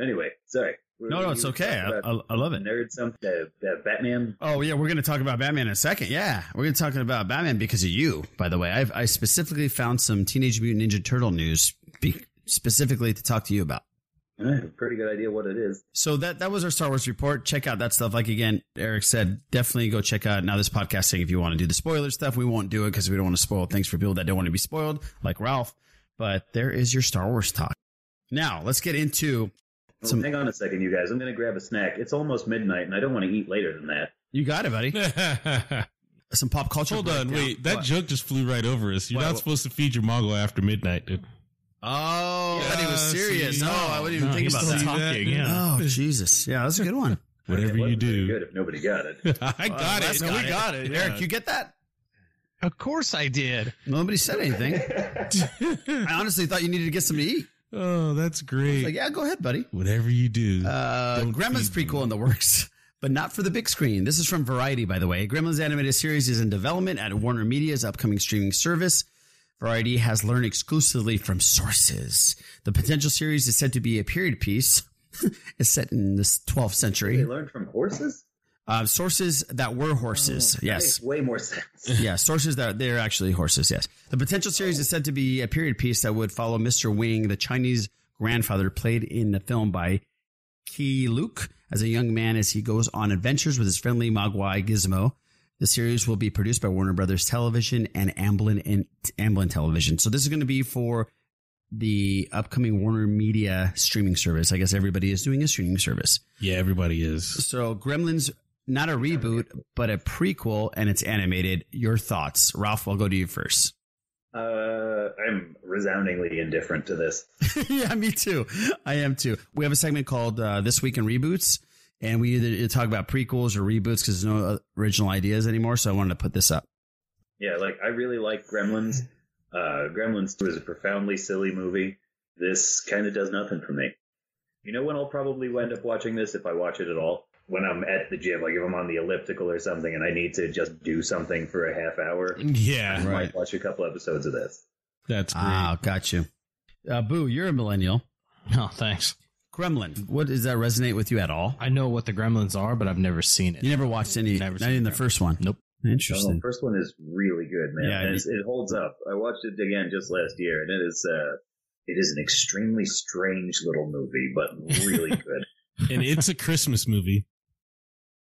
anyway, sorry. No, no, it's okay. I, I, love it. Nerd, some the, uh, the uh, Batman Oh yeah, we're going to talk about Batman in a second. Yeah, we're going to talk about Batman because of you. By the way, I've, I specifically found some Teenage Mutant Ninja Turtle news be, specifically to talk to you about. I have a pretty good idea what it is. So that that was our Star Wars report. Check out that stuff. Like again, Eric said, definitely go check out now this podcast podcasting if you want to do the spoiler stuff. We won't do it because we don't want to spoil things for people that don't want to be spoiled, like Ralph. But there is your Star Wars talk. Now let's get into Well, some. hang on a second, you guys. I'm going to grab a snack. It's almost midnight, and I don't want to eat later than that. You got it, buddy. Some pop culture. Hold on, breakdown. wait. That What? joke just flew right over us. You're What? not supposed to feed your Mongo after midnight, dude. Oh, I thought he was Yeah, serious. see, no, I wouldn't even no, think about that. talking, yeah. Oh, Jesus. Yeah, that's a good one. Whatever It you do. Good if nobody got it. I got Les it. No, we got it, yeah. Eric, you get that? Of course I did. Nobody said anything. I honestly thought you needed to get something to eat. Oh, that's great. Like, yeah, go ahead, buddy. Whatever you do. Uh, Gremlins prequel in the works, but not for the big screen. This is from Variety, by the way. Gremlins animated series is in development at Warner Media's upcoming streaming service. Variety has learned exclusively from sources. The potential series is said to be a period piece. it's set in the 12th century. They learned from horses. Uh, sources that were horses. That yes. way more sense. yeah, sources that they're actually horses. Yes, the potential series is said to be a period piece that would follow Mr. Wing, the Chinese grandfather played in the film by Keye Luke as a young man as he goes on adventures with his friendly Mogwai Gizmo. The series will be produced by Warner Brothers Television and Amblin and Amblin Television. So this is going to be for the upcoming Warner Media streaming service. I guess everybody is doing a streaming service. Yeah, everybody is. So Gremlins, not a reboot, but a prequel, and it's animated. Your thoughts, Ralph? I'll go to you first. Uh, I'm resoundingly indifferent to this. yeah, me too. I am too. We have a segment called uh, "This Week in Reboots," and we either talk about prequels or reboots because there's no uh, original ideas anymore. So I wanted to put this up. Yeah, like I really like Gremlins. Uh, Gremlins 2 is a profoundly silly movie. This kind of does nothing for me. You know when I'll probably end up watching this if I watch it at all? When I'm at the gym, like if I'm on the elliptical or something and I need to just do something for a half hour. Yeah, I right. might watch a couple episodes of this. That's great. Ah, got you. Uh, Boo, you're a millennial. Oh, thanks. Gremlin. What does that resonate with you at all? I know what the Gremlins are, but I've never seen it. You never watched any, Never not even the Gremlins. first one. Nope. No, Interesting. the first one is really good, man. Yeah, it- it's, it holds up. I watched it again just last year, and it is uh, it is an extremely strange little movie, but really good. and it's a Christmas movie.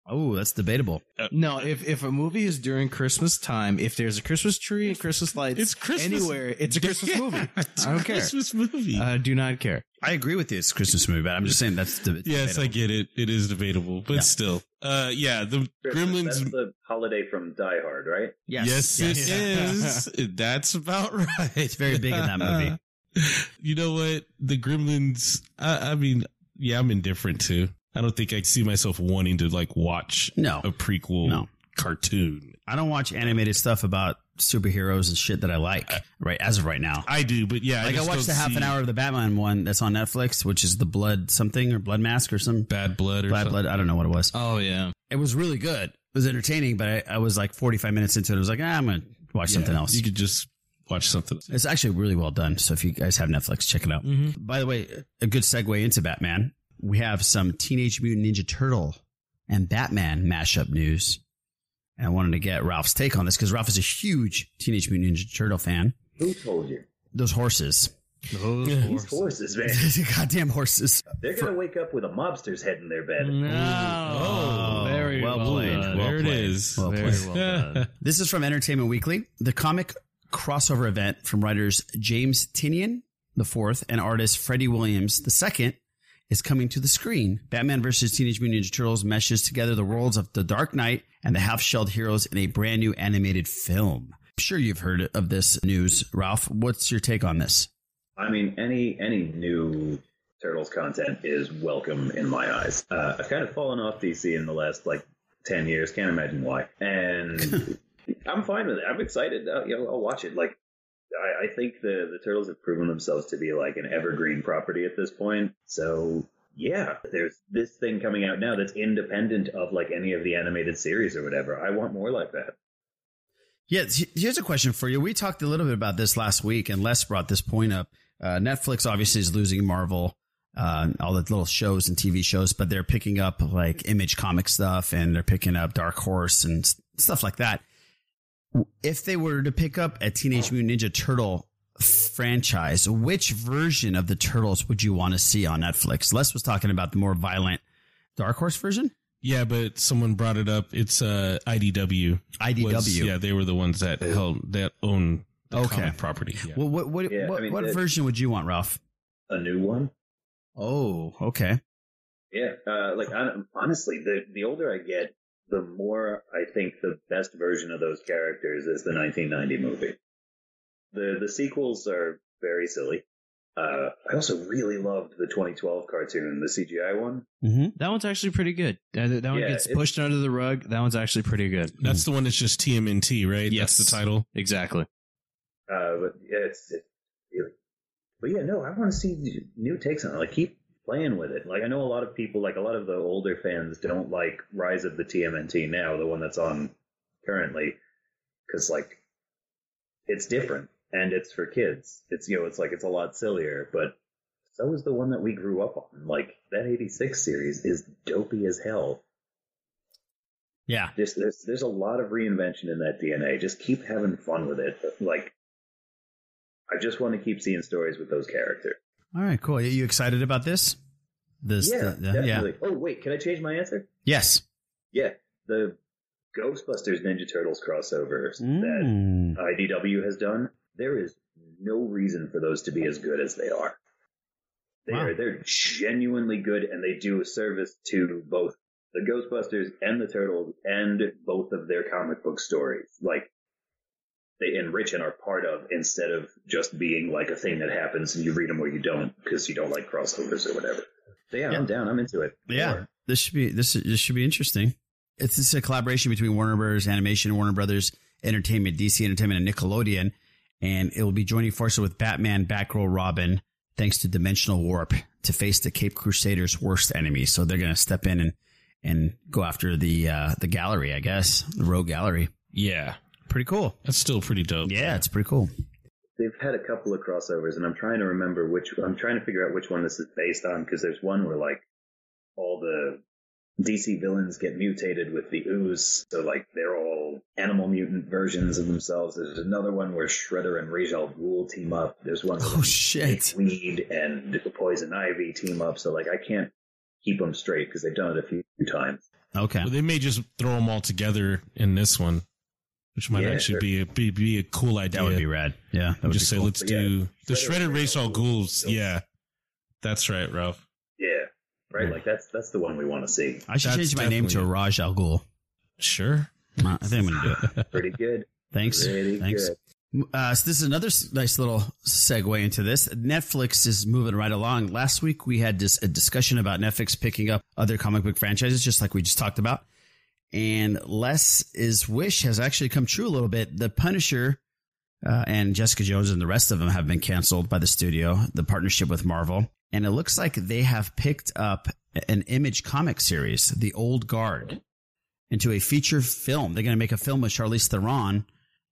Oh, that's debatable. No, if if a movie is during Christmas time, if there's a Christmas tree and Christmas lights It's Christmas- anywhere, it's a Christmas Yeah, movie. it's I a don't care. Christmas movie. I do not care. I agree with you. It's a Christmas movie, but I'm just saying that's the yes, I get it. It is debatable, but Yeah. still, uh, yeah, the Christmas, Gremlins. That's the holiday from Die Hard, right? Yes, it is. That's about right. It's very big in that movie. you know what? The Gremlins. I, I mean, yeah, I'm indifferent too. I don't think I see myself wanting to like watch No. a prequel No. cartoon. I don't watch animated stuff about superheroes and shit that I like. Right as of right now. I do, but yeah, like I, just watched the half see an hour of the Batman one that's on Netflix, which is the blood something or blood mask or some bad blood or bad something. blood. I don't know what it was. Oh yeah. It was really good. It was entertaining, but I, I was like 45 minutes into it. I was like, ah, I'm gonna watch something else. You could just watch something. It's actually really well done. So if you guys have Netflix, check it out. By the way, a good segue into Batman. We have some Teenage Mutant Ninja Turtle and Batman mashup news. And I wanted to get Ralph's take on this because Ralph is a huge Teenage Mutant Ninja Turtle fan. Who told you? Those horses. Those These horses, man. Goddamn horses. They're gonna wake up with a mobster's head in their bed. No. Oh, very well, well played. done. Well There played. is. Well Very played. well done. This is from Entertainment Weekly. The comic crossover event from writers James Tynion the fourth and artist Freddie Williams the second is coming to the screen. Batman vs. Teenage Mutant Ninja Turtles meshes together the worlds of the Dark Knight and the half-shelled heroes in a brand new animated film. I'm sure you've heard of this news, Ralph. What's your take on this? I mean, any any new Turtles content is welcome in my eyes. Uh, I've kind of fallen off DC in the last like ten years. Can't imagine why. And I'm fine with it. I'm excited. Uh, you know, I'll watch it. Like, I, I think the the Turtles have proven themselves to be like an evergreen property at this point. So yeah, there's this thing coming out now that's independent of like any of the animated series or whatever. I want more like that. Yeah, here's a question for you. We talked a little bit about this last week, and Les brought this point up. Uh, Netflix obviously is losing Marvel, uh, all the little shows and TV shows, but they're picking up like Image comic stuff, and they're picking up Dark Horse and stuff like that. If they were to pick up a Teenage Mutant Ninja Turtle franchise, which version of the Turtles would you want to see on Netflix? Les was talking about the more violent Dark Horse version. Yeah, but someone brought it up. It's uh, IDW. IDW. Was- yeah, they were the ones that held that own the Okay. comic property. Yeah. Well, what what Yeah, I what, mean, what version would you want, Ralph? A new one. Oh, okay. Yeah, uh, like hon- honestly, the the older I get, the more I think the best version of those characters is the 1990 movie. The the sequels are very silly. Uh, I also really loved the 2012 cartoon, the CGI one. Mm-hmm. That one's actually pretty good. That, that one Yeah, gets pushed under the rug. That one's actually pretty good. That's the one that's just TMNT, right? Yes. That's the title. Exactly. Uh, but yeah, it's, it's really. But yeah, no, I want to see new takes on it. Like, keep playing with it. Like, I know a lot of people, like a lot of the older fans, don't like Rise of the TMNT now, the one that's on currently, because like it's different and it's for kids. It's you know, it's like it's a lot sillier, but so is the one that we grew up on. Like that '86 series is dopey as hell. Yeah. There's, there's there's a lot of reinvention in that DNA. Just keep having fun with it. Like, I just want to keep seeing stories with those characters. All right, cool. Are you excited about this? This, yeah, the- the- yeah. Oh wait, can I change my answer? Yes. Yeah, the Ghostbusters Ninja Turtles crossovers Mm. that IDW has done. There is no reason for those to be as good as they are. They Wow. are they're genuinely good, and they do a service to both the Ghostbusters and the Turtles, and both of their comic book stories. Like they enrich and are part of, instead of just being like a thing that happens and you read them or you don't because you don't like crossovers or whatever. So yeah, I'm down. I'm into it. Yeah, this should be this this should be interesting. It's this is a collaboration between Warner Brothers Animation, Warner Brothers Entertainment, DC Entertainment, and Nickelodeon, and it will be joining forces with Batman, Batgirl, Robin, thanks to Dimensional Warp to face the Cape Crusaders' worst enemy. So they're going to step in and and go after the uh, the gallery, I guess, the Rogue Gallery. Yeah, pretty cool. That's still pretty dope. Yeah, it's pretty cool. They've had a couple of crossovers, and I'm trying to remember which. I'm trying to figure out which one this is based on because there's one where like all the DC villains get mutated with the ooze, so like they're all animal mutant versions of themselves. There's another one where Shredder and Ra's al Ghul team up. There's one where Oh shit! Weed and Poison Ivy team up. So like I can't keep them straight because they've done it a few times. Okay. Well, they may just throw them all together in this one, which might Yeah, actually be a be, be a cool idea. That would be rad. Yeah, that would just be say cool. let's But yeah, do the Shredder shredded race all ghouls. Yeah, that's right, Ralph. Yeah, right. Like that's that's the one we want to see. I should That's change my name to Raj Al Ghul. Sure. I think I'm going to do it. Pretty good. Thanks. Pretty Thanks. good. Uh, so this is another nice little segue into this. Netflix is moving right along. Last week we had this, a discussion about Netflix picking up other comic book franchises, just like we just talked about. And Les's is wish has actually come true a little bit. The Punisher uh, and Jessica Jones and the rest of them have been canceled by the studio, the partnership with Marvel. And it looks like they have picked up an image comic series, The Old Guard, into a feature film. They're going to make a film with Charlize Theron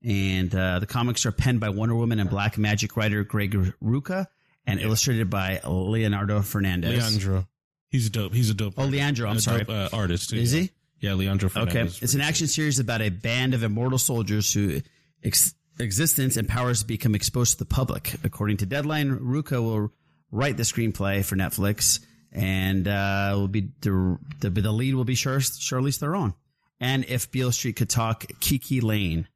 and uh, the comics are penned by Wonder Woman and Black Magic writer Greg Rucka and illustrated by Leonardo Fernandez. Leandro. He's a dope. He's a dope. Oh, Leandro. I'm sorry. dope, uh, artist. too, Is yeah. he? Yeah, Leandro. Fernandez Okay, it's an action series about a band of immortal soldiers who ex- existence and powers become exposed to the public. According to Deadline, Rucka will write the screenplay for Netflix, and uh, will be the, the the lead will be Char- Charlize Theron. And if Beale Street could talk, KiKi Layne,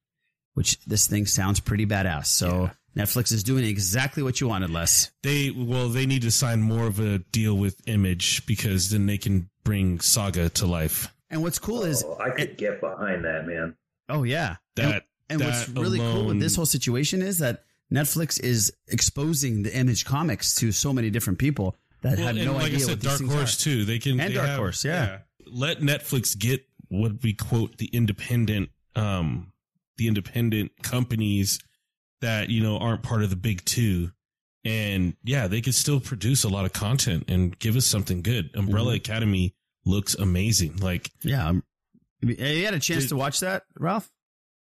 which this thing sounds pretty badass. So Netflix is doing exactly what you wanted, Les. They well, they need to sign more of a deal with Image because then they can bring Saga to life. And what's cool is, Oh, I could get behind that, man. oh yeah, That And what's that really cool with this whole situation is that Netflix is exposing the Image comics to so many different people that Well, had no like idea I said, what these Dark things Horse are. too. They can And they Dark have- Horse, yeah. Let Netflix get what we quote the independent, um, the independent companies that you know aren't part of the big two, and yeah, they could still produce a lot of content and give us something good. Umbrella Mhm. Academy looks amazing. Like Yeah, um, you had a chance Did- to watch that, Ralph?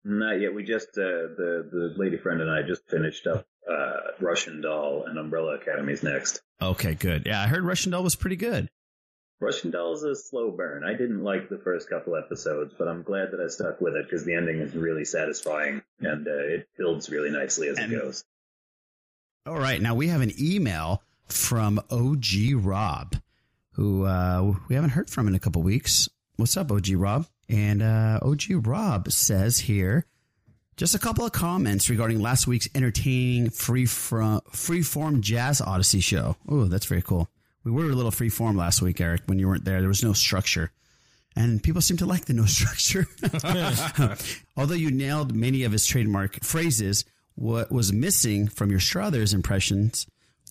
Not yet. We just uh, the the lady friend and I just finished up uh, Russian Doll and Umbrella Academy's next. Okay, good. Yeah, I heard Russian Doll was pretty good. Russian Doll is a slow burn. I didn't like the first couple episodes, but I'm glad that I stuck with it because the ending is really satisfying and uh, it builds really nicely as And- it goes. All right, now we have an email from OG Rob, who uh, we haven't heard from in a couple weeks. What's up, OG Rob? And uh, OG Rob says here just a couple of comments regarding last week's entertaining free from freeform jazz odyssey show. Oh, that's very cool. We were a little freeform last week, Eric, when you weren't there. There was no structure. And people seem to like the no structure. Although you nailed many of his trademark phrases, what was missing from your Strothers impressions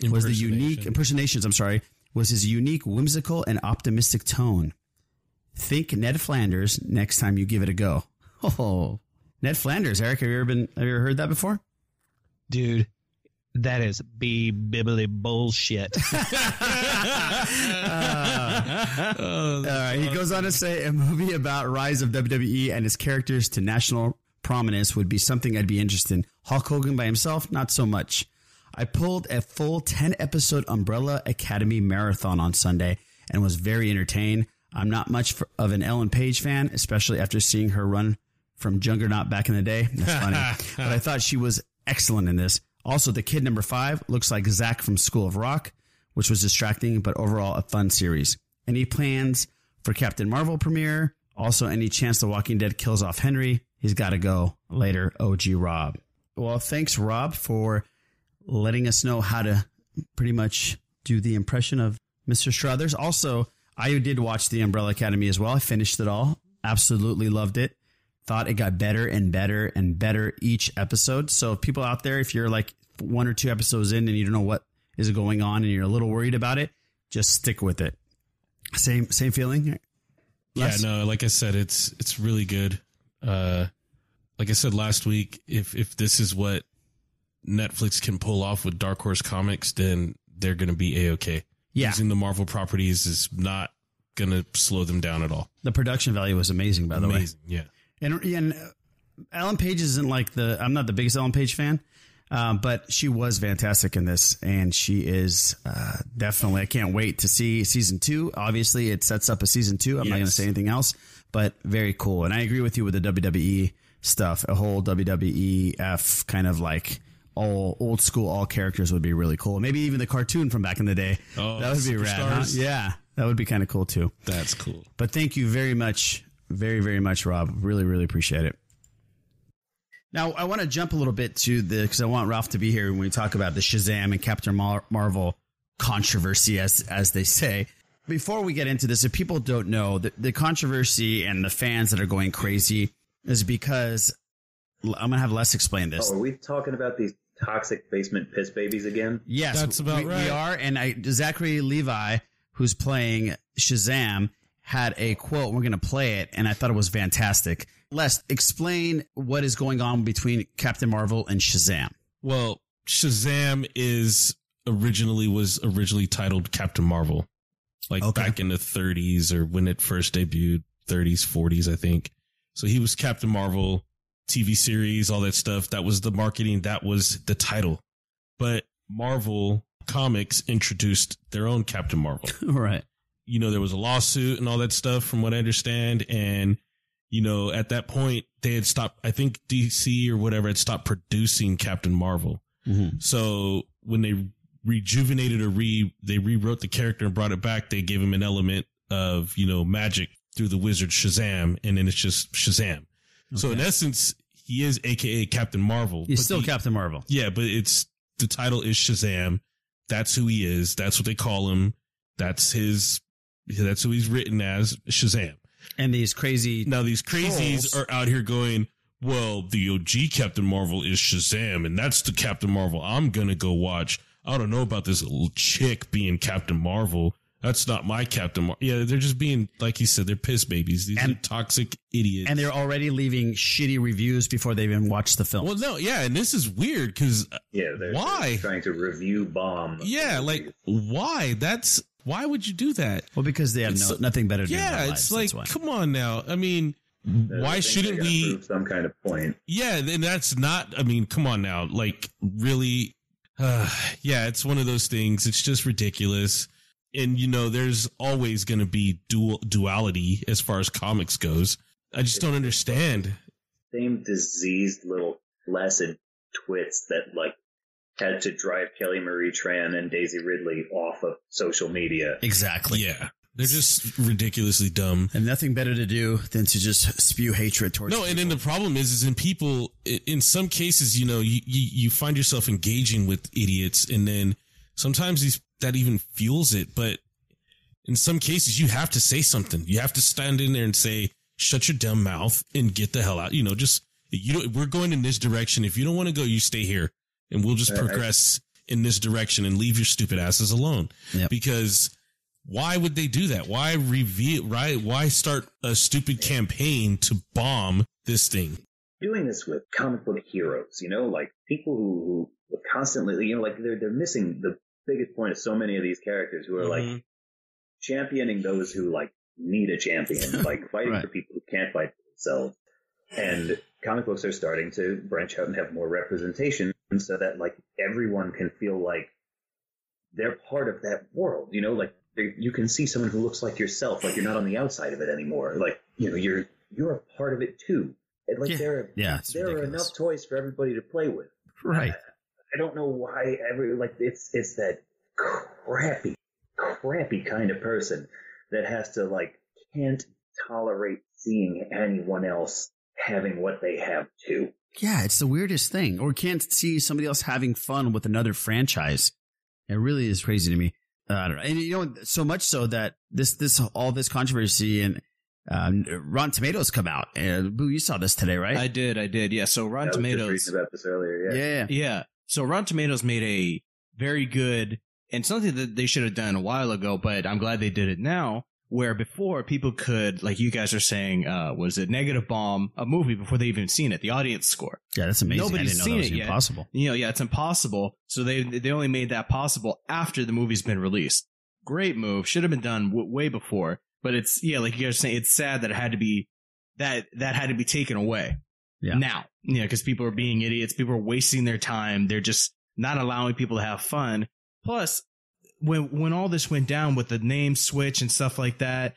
was the unique impersonations. I'm sorry, was his unique, whimsical, and optimistic tone. Think Ned Flanders next time you give it a go. Oh, Ned Flanders, Eric, have you ever been? Have you ever heard that before? Dude, that is be bibbly bullshit. Oh, All right. He goes on to say a movie about rise of WWE and his characters to national prominence would be something I'd be interested in. Hulk Hogan by himself, not so much. I pulled a full 10 episode Umbrella Academy marathon on Sunday and was very entertained. I'm not much for, of an Ellen Page fan, especially after seeing her run from Juggernaut back in the day. That's funny. but I thought she was excellent in this. Also, the kid number five looks like Zach from School of Rock, which was distracting, but overall a fun series. Any plans for Captain Marvel premiere? Also, any chance The Walking Dead kills off Henry? He's got to go later. OG Rob. Well, thanks, Rob, for letting us know how to pretty much do the impression of Mr. Strothers. Also, I did watch the Umbrella Academy as well. I finished it all. Absolutely loved it. Thought it got better and better and better each episode. So, people out there, if you're like one or two episodes in and you don't know what is going on and you're a little worried about it, just stick with it. Same same feeling. Les? Yeah, no, like I said, it's it's really good. Uh, like I said last week, if if this is what Netflix can pull off with Dark Horse Comics, then they're going to be a okay. Yeah. using the Marvel properties is not going to slow them down at all. The production value was amazing, by the way. Amazing, yeah. And and uh, Ellen Page isn't like the I'm not the biggest Ellen Page fan, um, but she was fantastic in this, and she is uh, definitely. I can't wait to see season two. Obviously, it sets up a season two. I'm not going to say anything else, but very cool. And I agree with you with the WWE stuff. A whole WWEF kind of like all old school, all characters would be really cool. Maybe even the cartoon from back in the day. Oh, that would be rad. Huh? Yeah, that would be kind of cool too. That's cool. But thank you very much, very very much, Rob. Really really appreciate it. Now I want to jump a little bit to the because I want Ralph to be here when we talk about the Shazam and Captain Mar- Marvel controversy, as as they say. Before we get into this, if people don't know, the, the controversy and the fans that are going crazy is because I'm gonna have Les explain this. Oh, are we talking about these toxic basement piss babies again? Yes, that's about we, we are. And I, Zachary Levi, who's playing Shazam, had a quote. We're going to play it, and I thought it was fantastic. Les, explain what is going on between Captain Marvel and Shazam. Well, Shazam is originally was originally titled Captain Marvel, like back in the 30s or when it first debuted, 30s, 40s, I think. So he was Captain Marvel, TV series, all that stuff. That was the marketing. That was the title. But Marvel Comics introduced their own Captain Marvel. right. You know, there was a lawsuit and all that stuff from what I understand. And, you know, at that point they had stopped, I think DC or whatever had stopped producing Captain Marvel. Mm-hmm. So when they rejuvenated or re, they rewrote the character and brought it back, they gave him an element of, you know, magic through the wizard Shazam. And then it's just Shazam. So in essence, he is AKA Captain Marvel. He's but still the- Captain Marvel. yeah, but it's the title is Shazam. That's who he is. That's what they call him. That's his. That's who he's written as Shazam. And these crazy now these crazies trolls. are out here going. Well, the OG Captain Marvel is Shazam, and that's the Captain Marvel I'm gonna go watch. I don't know about this little chick being Captain Marvel. That's not my Captain Marvel. Yeah, they're just being like you said. They're piss babies. These are toxic idiots. And they're already leaving shitty reviews before they even watch the film. Well, no, yeah, and this is weird because Yeah, they're, Why? they're trying to review bomb. Yeah, like why? That's why would you do that? Well, because they have It's- no, nothing better to do. Yeah, it's lives, like, come on now. I mean, They why think shouldn't we? prove some kind of point? Yeah, and that's not. I mean, come on now. Like, really? Uh, yeah, it's one of those things. It's just ridiculous. And you know, there's always going to be dual duality as far as comics goes. I just don't understand. Same diseased little flaccid twits that like had to drive Kelly Marie Tran and Daisy Ridley off of social media. Exactly. Yeah, they're just ridiculously dumb. And nothing better to do than to just spew hatred towards. No, and then the problem is, is in people, in some cases, you know, you, you, you find yourself engaging with idiots and then sometimes these, that even fuels it. But in some cases, you have to say something. You have to stand in there and say, shut your dumb mouth and get the hell out. You know, just, you know, we're going in this direction. If you don't want to go, you stay here and we'll just I- I- progress in this direction and leave your stupid asses alone. Because why would they do that? Why reveal, right? Why start a stupid campaign to bomb this thing? doing this with comic book heroes, you know, like people who, who constantly, you know, like they're, they're missing the biggest point of so many of these characters who are Mm-hmm. like championing those who like need a champion, like fighting Right. for people who can't fight for themselves. And comic books are starting to branch out and have more representation so that like everyone can feel like they're part of that world, you know, like you can see someone who looks like yourself, like you're not on the outside of it anymore. Like, you know, you're, you're a part of it too. And like there are, Yeah, there are enough toys for everybody to play with. Right. I don't know why every like it's it's that crappy, crappy kind of person that has to like can't tolerate seeing anyone else having what they have too. Yeah, it's the weirdest thing. Or can't see somebody else having fun with another franchise. It really is crazy to me. Uh, I don't know. And you know, so much so that this, this, all this controversy and, um, Rotten Tomatoes come out. And Boo, you saw this today, right? I did, I did. Yeah. So Rotten I was Tomatoes. about this earlier. Yeah. Yeah. Yeah. So Rotten Tomatoes made a very good and something that they should have done a while ago, but I'm glad they did it now. Where before people could, like you guys are saying, uh, was it negative bomb a movie before they even seen it, the audience score. Yeah, that's amazing. I Nobody's didn't know seen that was it yet. impossible. You know, yeah, it's impossible. So they they only made that possible after the movie's been released. Great move. Should have been done w- way before. But it's yeah, like you guys are saying, it's sad that it had to be that that had to be taken away. Yeah. Now, yeah, because people are being idiots. People are wasting their time. They're just not allowing people to have fun. Plus, when when all this went down with the name switch and stuff like that,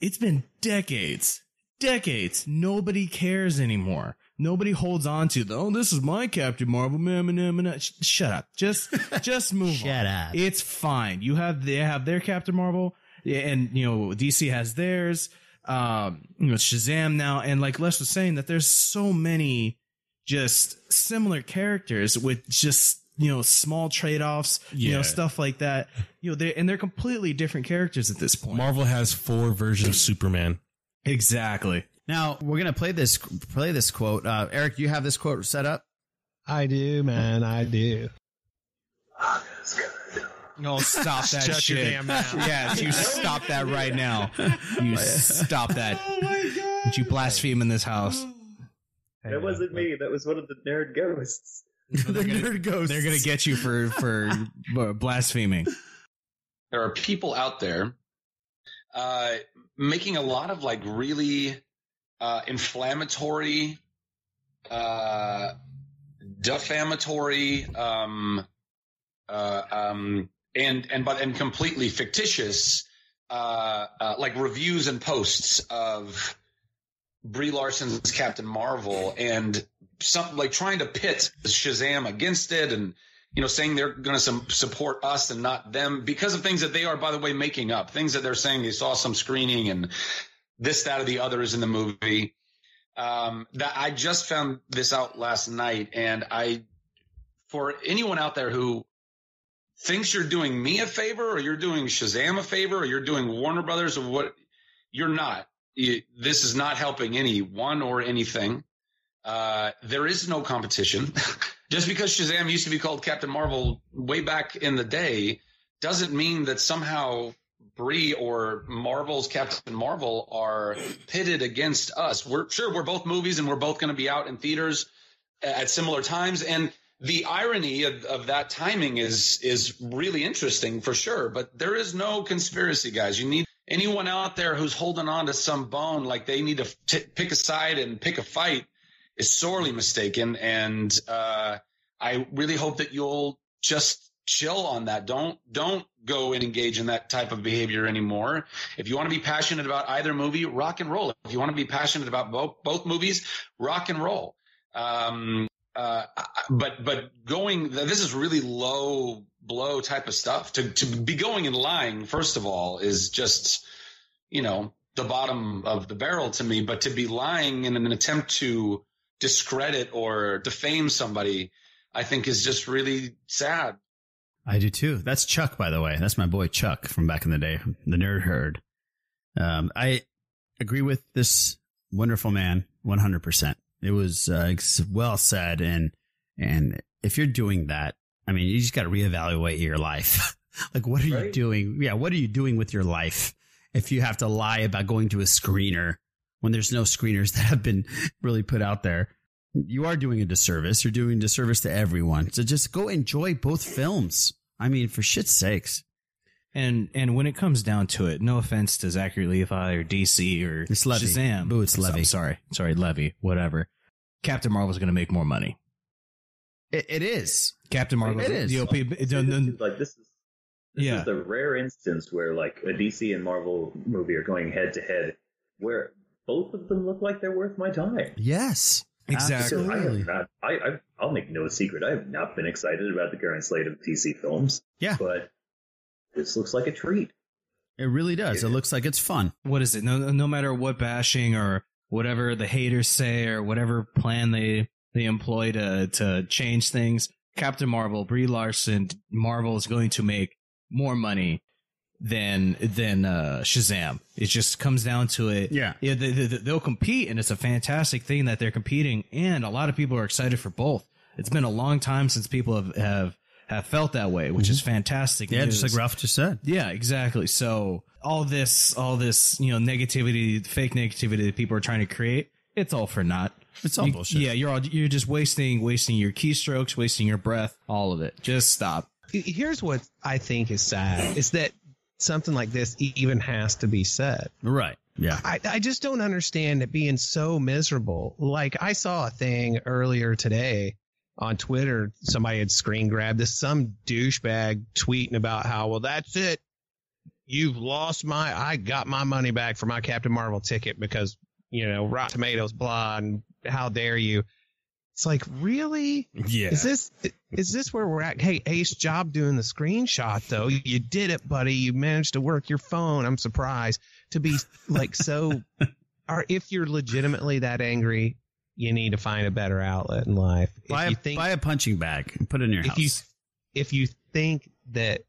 it's been decades, decades. Nobody cares anymore. Nobody holds on to the, oh, this is my Captain Marvel. Man, man, man. Sh- Shut up. Just, just move Shut on. up. It's fine. You have, they have their Captain Marvel and, you know, DC has theirs. Um, you know, Shazam now. And like Les was saying that there's so many just similar characters with just, you know, small trade-offs, you know, stuff like that. You know, they and they're completely different characters at this point. Marvel has four versions of Superman. Exactly. Now we're gonna play this play this quote. Uh, Eric, you have this quote set up. I do, man. I do. No, stop that Shut your shit. damn mouth. Yes, you stop that right now. You stop that. Oh my god. Don't you blaspheme in this house. That wasn't me. That was one of the nerd ghosts. the nerd ghost. They're gonna get you for for blaspheming. there are people out there uh, making a lot of like really uh, inflammatory, uh, defamatory, um, uh, um, and and but and completely fictitious, uh, uh, like reviews and posts of Brie Larson's Captain Marvel and some like trying to pit Shazam against it and you know saying they're going to support us and not them because of things that they are by the way making up things that they're saying they saw some screening and this that or the other is in the movie. Um, that I just found this out last night and I for anyone out there who thinks you're doing me a favor or you're doing Shazam a favor or you're doing Warner Brothers or what you're not You- this is not helping anyone or anything uh, there is no competition. Just because Shazam used to be called Captain Marvel way back in the day doesn't mean that somehow Brie or Marvel's Captain Marvel are pitted against us. We're sure we're both movies and we're both going to be out in theaters at similar times. And the irony of, of that timing is is really interesting for sure. But there is no conspiracy, guys. You need anyone out there who's holding on to some bone, like they need to t- pick a side and pick a fight is sorely mistaken. And uh, I really hope that you'll just chill on that. Don't don't go and engage in that type of behavior anymore. If you want to be passionate about either movie, rock and roll. If you want to be passionate about both both movies, rock and roll. Um, uh, but but going this is really low blow type of stuff. To to be going and lying, first of all, is just you know the bottom of the barrel to me. But to be lying in an attempt to discredit or defame somebody, I think is just really sad. I do too. That's Chuck, by the way. That's my boy Chuck from back in the day, the nerd herd. Um, I agree with this wonderful man 100%. It was uh, well said. And, and if you're doing that, I mean, you just got to reevaluate your life. like, what are you doing? Yeah, what are you doing with your life if you have to lie about going to a screener when there's no screeners that have been really put out there? You are doing a disservice. You're doing a disservice to everyone. So just go enjoy both films. I mean, for shit's sakes. And and when it comes down to it, no offense to Zachary Levi or DC or It's Levy. Shazam. Boo, it's I'm Levy. sorry, sorry, Levy. Whatever. Captain Marvel's going to make more money. It, it is. Captain Marvel. It is. The OP, no, no, like this is this Yeah. is the rare instance where like a DC and Marvel movie are going head to head, where both of them look like they're worth my time. Yes. Because I have not, I, I, I'll make no secret. I have not been excited about the current slate of DC films. Yeah. But this looks like a treat. It really does. It looks like it's fun. what is it? No, no matter what bashing or whatever the haters say or whatever plan they they employ to to change things, Captain Marvel, Brie Larson, Marvel is going to make more money than than uh, Shazam. It just comes down to it. Yeah. yeah. They, they, they'll compete, and it's a fantastic thing that they're competing, and a lot of people are excited for both. It's been a long time since people have have, have felt that way, which is fantastic. Mm-hmm. Yeah, just like Ralph just said. Yeah, exactly. So all this, all this, you know, negativity, fake negativity that people are trying to create, it's all for naught. It's all You- bullshit. Yeah, you're all you're just wasting, wasting your keystrokes, wasting your breath, all of it. Just stop. Here's what I think is sad: is that something like this even has to be said. Right. Yeah. I, I just don't understand it being so miserable. Like I saw a thing earlier today on Twitter. Somebody had screen grabbed this some douchebag tweeting about how well that's it. You've lost my. I got my money back for my Captain Marvel ticket because you know Rotten Tomatoes blah and how dare you. It's like really. Yeah. Is this is this where we're at? Hey, ace job doing the screenshot though. You did it, buddy. You managed to work your phone. I'm surprised to be like so. or if you're legitimately that angry, you need to find a better outlet in life. Buy a, you think buy a punching bag and put it in your if house. you if you think that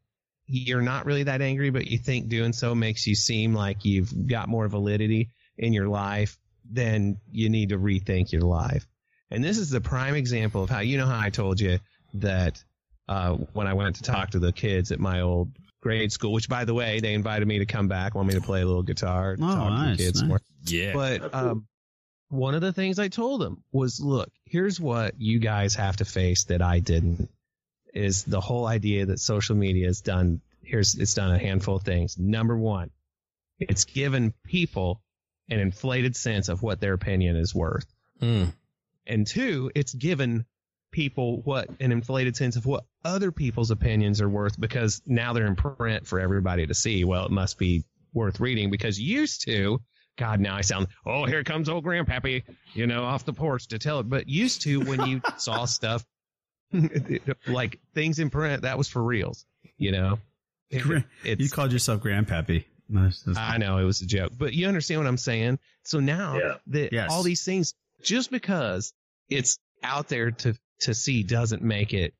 you're not really that angry, but you think doing so makes you seem like you've got more validity in your life, then you need to rethink your life. And this is the prime example of how you know how I told you that uh, when I went to talk to the kids at my old grade school, which by the way they invited me to come back, want me to play a little guitar, Oh, talk to nice, the kids nice. more. Yeah. But um, one of the things I told them was, look, here's what you guys have to face that I didn't is the whole idea that social media has done here's it's done a handful of things. Number one, it's given people an inflated sense of what their opinion is worth. Mm. And two, it's given people what an inflated sense of what other people's opinions are worth because now they're in print for everybody to see. Well, it must be worth reading because used to, God, now I sound, oh, here comes old grandpappy, you know, off the porch to tell it. But used to, when you saw stuff like things in print, that was for reals, you know? It- it's, you called yourself grandpappy. Nice. That's- I know it was a joke, but you understand what I'm saying. So now Yeah. that Yes. all these things, just because it's out there to to see, doesn't make it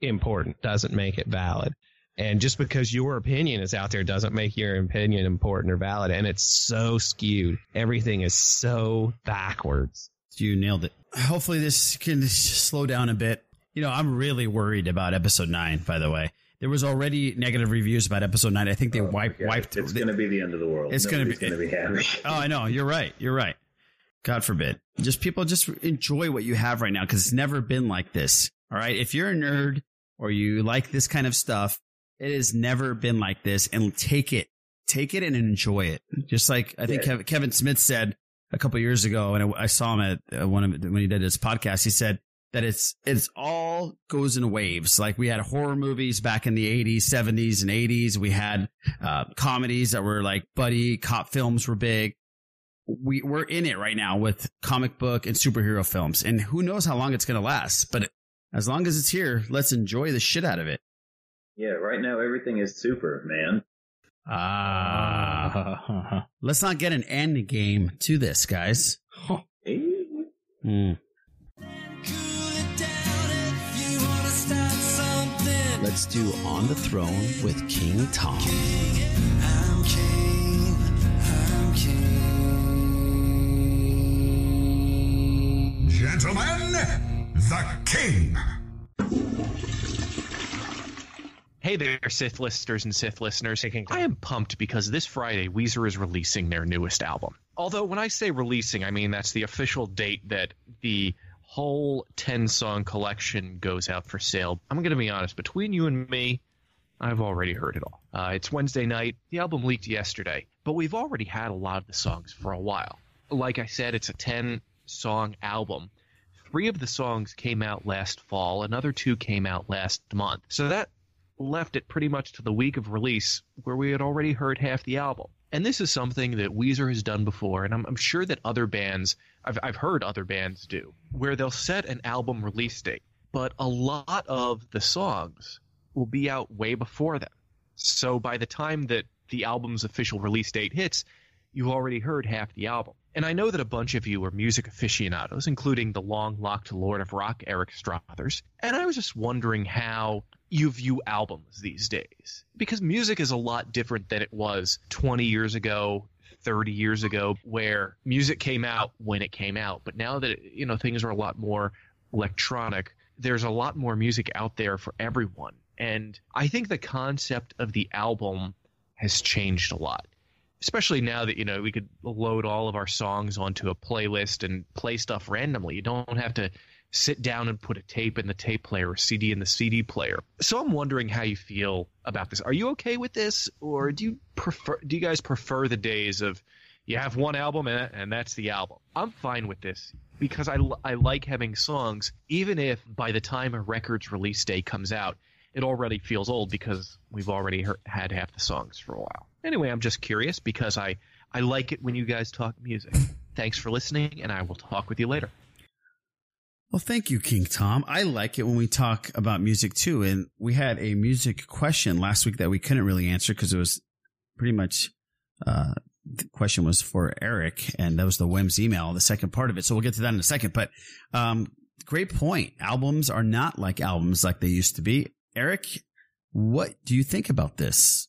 important, doesn't make it valid, and just because your opinion is out there doesn't make your opinion important or valid. And it's so skewed. Everything is so backwards. You nailed it. Hopefully, this can slow down a bit. You know, I'm really worried about episode nine. By the way, there was already negative reviews about episode nine. I think they oh wiped Yeah, wiped. It's going to be the end of the world. It's gonna be- going to be happy. Oh, I know. You're right. You're right. God forbid. Just people just enjoy what you have right now because it's never been like this. All right. If you're a nerd or you like this kind of stuff, it has never been like this. And take it, take it and enjoy it. Just like I think Yeah. Kev- Kevin Smith said a couple years ago, and I I saw him at uh, one of when he did his podcast. He said that it's it's all goes in waves. Like we had horror movies back in the 80s, 70s, and 80s. We had uh, comedies that were like buddy cop films were big we we're in it right now with comic book and superhero films, and who knows how long it's going to last. But as long as it's here, let's enjoy the shit out of it. Yeah, right now everything is super, man. Ah, let's not get an end game to this, guys. Hmm. Let's do on the throne with King Tom. Gentlemen, the king. Hey there, Sith listeners and Sith listeners. I am pumped because this Friday, Weezer is releasing their newest album. Although, when I say releasing, I mean that's the official date that the whole 10 song collection goes out for sale. I'm going to be honest, between you and me, I've already heard it all. Uh, it's Wednesday night. The album leaked yesterday, but we've already had a lot of the songs for a while. Like I said, it's a 10 song album. Three of the songs came out last fall, another two came out last month. So that left it pretty much to the week of release where we had already heard half the album. And this is something that Weezer has done before, and I'm, I'm sure that other bands, I've, I've heard other bands do, where they'll set an album release date, but a lot of the songs will be out way before then. So by the time that the album's official release date hits, you've already heard half the album. And I know that a bunch of you are music aficionados, including the long locked Lord of Rock, Eric Strothers. And I was just wondering how you view albums these days. Because music is a lot different than it was 20 years ago, 30 years ago, where music came out when it came out. But now that, you know, things are a lot more electronic, there's a lot more music out there for everyone. And I think the concept of the album has changed a lot. Especially now that, you know, we could load all of our songs onto a playlist and play stuff randomly. You don't have to sit down and put a tape in the tape player or CD in the CD player. So I'm wondering how you feel about this. Are you okay with this, or do you prefer? Do you guys prefer the days of you have one album and, and that's the album? I'm fine with this because I I like having songs, even if by the time a record's release day comes out, it already feels old because we've already heard, had half the songs for a while. Anyway, I'm just curious because I I like it when you guys talk music. Thanks for listening, and I will talk with you later. Well, thank you, King Tom. I like it when we talk about music too. And we had a music question last week that we couldn't really answer because it was pretty much, uh, the question was for Eric and that was the WIMS email, the second part of it. So we'll get to that in a second. But, um, great point. Albums are not like albums like they used to be. Eric, what do you think about this?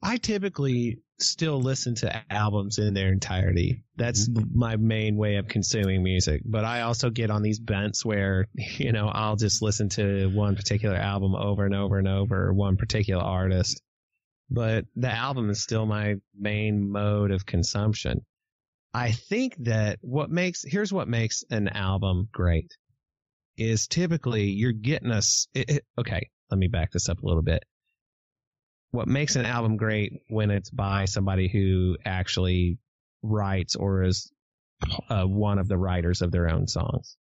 I typically still listen to albums in their entirety. That's mm-hmm. my main way of consuming music. But I also get on these bents where, you know, I'll just listen to one particular album over and over and over, one particular artist. But the album is still my main mode of consumption. I think that what makes, here's what makes an album great is typically you're getting us, okay, let me back this up a little bit what makes an album great when it's by somebody who actually writes or is uh, one of the writers of their own songs.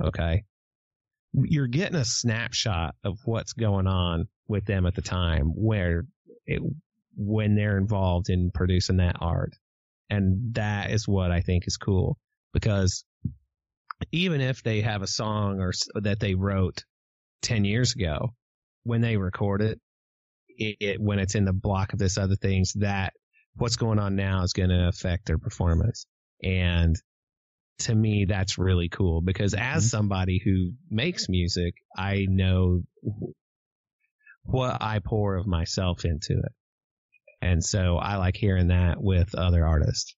Okay. You're getting a snapshot of what's going on with them at the time where it, when they're involved in producing that art. And that is what I think is cool because even if they have a song or that they wrote 10 years ago, when they record it, it, it, when it's in the block of this other things that what's going on now is going to affect their performance. And to me, that's really cool because as mm-hmm. somebody who makes music, I know what I pour of myself into it. And so I like hearing that with other artists.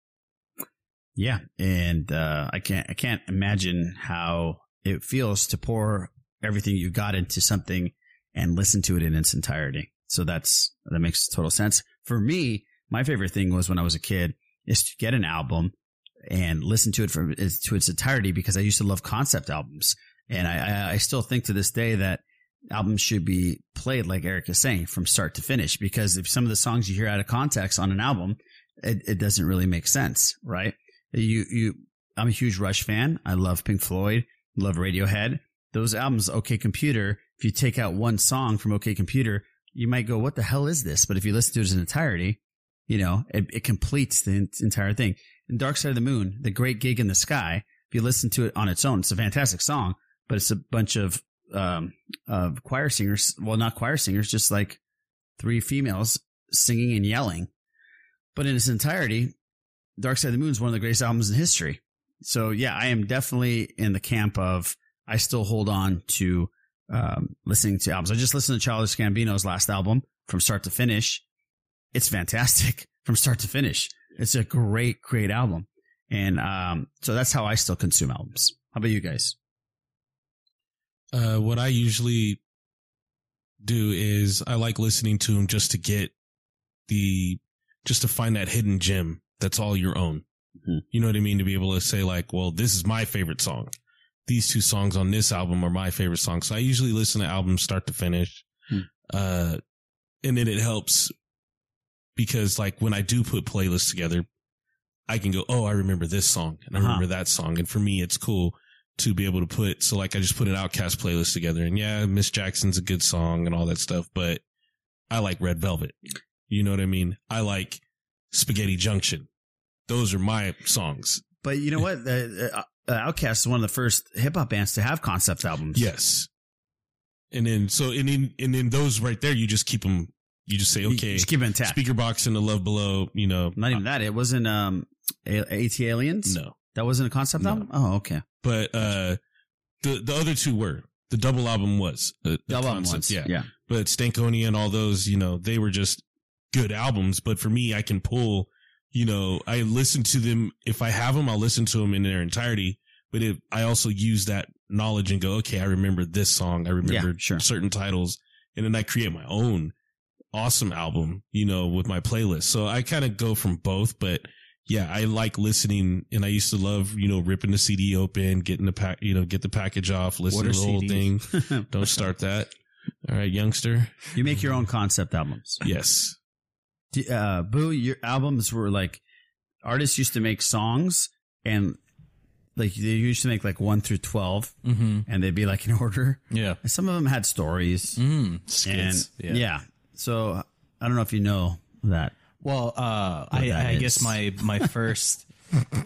Yeah. And, uh, I can't, I can't imagine how it feels to pour everything you got into something and listen to it in its entirety. So that's, that makes total sense. For me, my favorite thing was when I was a kid is to get an album and listen to it from to its entirety because I used to love concept albums. And I, I still think to this day that albums should be played like Eric is saying from start to finish because if some of the songs you hear out of context on an album, it, it doesn't really make sense, right? You, you, I'm a huge Rush fan. I love Pink Floyd, love Radiohead. Those albums, OK Computer, if you take out one song from OK Computer, you might go, what the hell is this? But if you listen to it an entirety, you know, it, it completes the entire thing. And Dark Side of the Moon, the great gig in the sky, if you listen to it on its own, it's a fantastic song, but it's a bunch of, um, of choir singers. Well, not choir singers, just like three females singing and yelling. But in its entirety, Dark Side of the Moon is one of the greatest albums in history. So yeah, I am definitely in the camp of I still hold on to um, listening to albums. I just listened to Childish Gambino's last album from start to finish. It's fantastic from start to finish. It's a great, great album. And um, so that's how I still consume albums. How about you guys? Uh, what I usually do is I like listening to them just to get the, just to find that hidden gem that's all your own. Mm-hmm. You know what I mean? To be able to say like, well, this is my favorite song. These two songs on this album are my favorite songs. So I usually listen to albums start to finish. Hmm. Uh, and then it helps because like when I do put playlists together, I can go, oh, I remember this song and I Uh-huh. remember that song. And for me, it's cool to be able to put, so like I just put an OutKast playlist together and yeah, Miss Jackson's a good song and all that stuff, but I like Red Velvet. You know what I mean? I like Spaghetti Junction. Those are my songs. But you know what? Uh, uh, OutKast is one of the first hip hop bands to have concept albums. Yes. And then, so, and then, and then those right there, you just keep them, you just say, okay, just keep it intact. Speakerboxxx and the love below, you know. Not even that. It wasn't um, ATLiens. No, that wasn't a concept album. Oh, okay. But, uh, the, the other two were, the double album was. a- a Double album concept, was, yeah. yeah. But Stankonia and all those, you know, they were just good albums. But for me, I can pull, you know, I listen to them. If I have them, I'll listen to them in their entirety. But if I also use that knowledge and go, okay, I remember this song. I remember certain titles. And then I create my own awesome album, you know, with my playlist. So I kind of go from both, but yeah, I like listening and I used to love, you know, ripping the CD open, getting the pack, you know, get the package off, listen to the whole thing. Don't start that. All right, youngster. You make your own concept albums. Yes. Uh, Boo, your albums were like artists used to make songs and like they used to make like one through 12 Mhm. and they'd be like in order. Yeah. And some of them had stories. Mm, skits. And, Yeah. yeah. So I don't know if you know that. Well, uh, I, that I guess my my first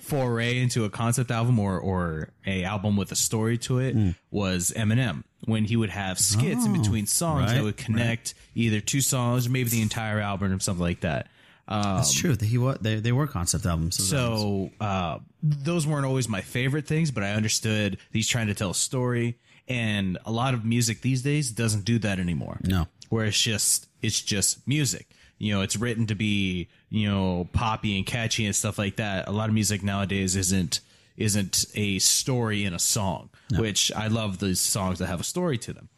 foray into a concept album or or a album with a story to it was Eminem when he would have skits in Hmm. Oh, between songs right, that would connect either two songs or maybe the entire album or something like that. Um, That's true. He wa- they they were concept albums. so uh, those weren't always my favorite things, but I understood he's trying to tell a story, and a lot of music these days doesn't do that anymore. No, where it's just it's just music. You know, it's written to be you know poppy and catchy and stuff like that. A lot of music nowadays isn't isn't a story in a song, which I love those songs that have a story to them.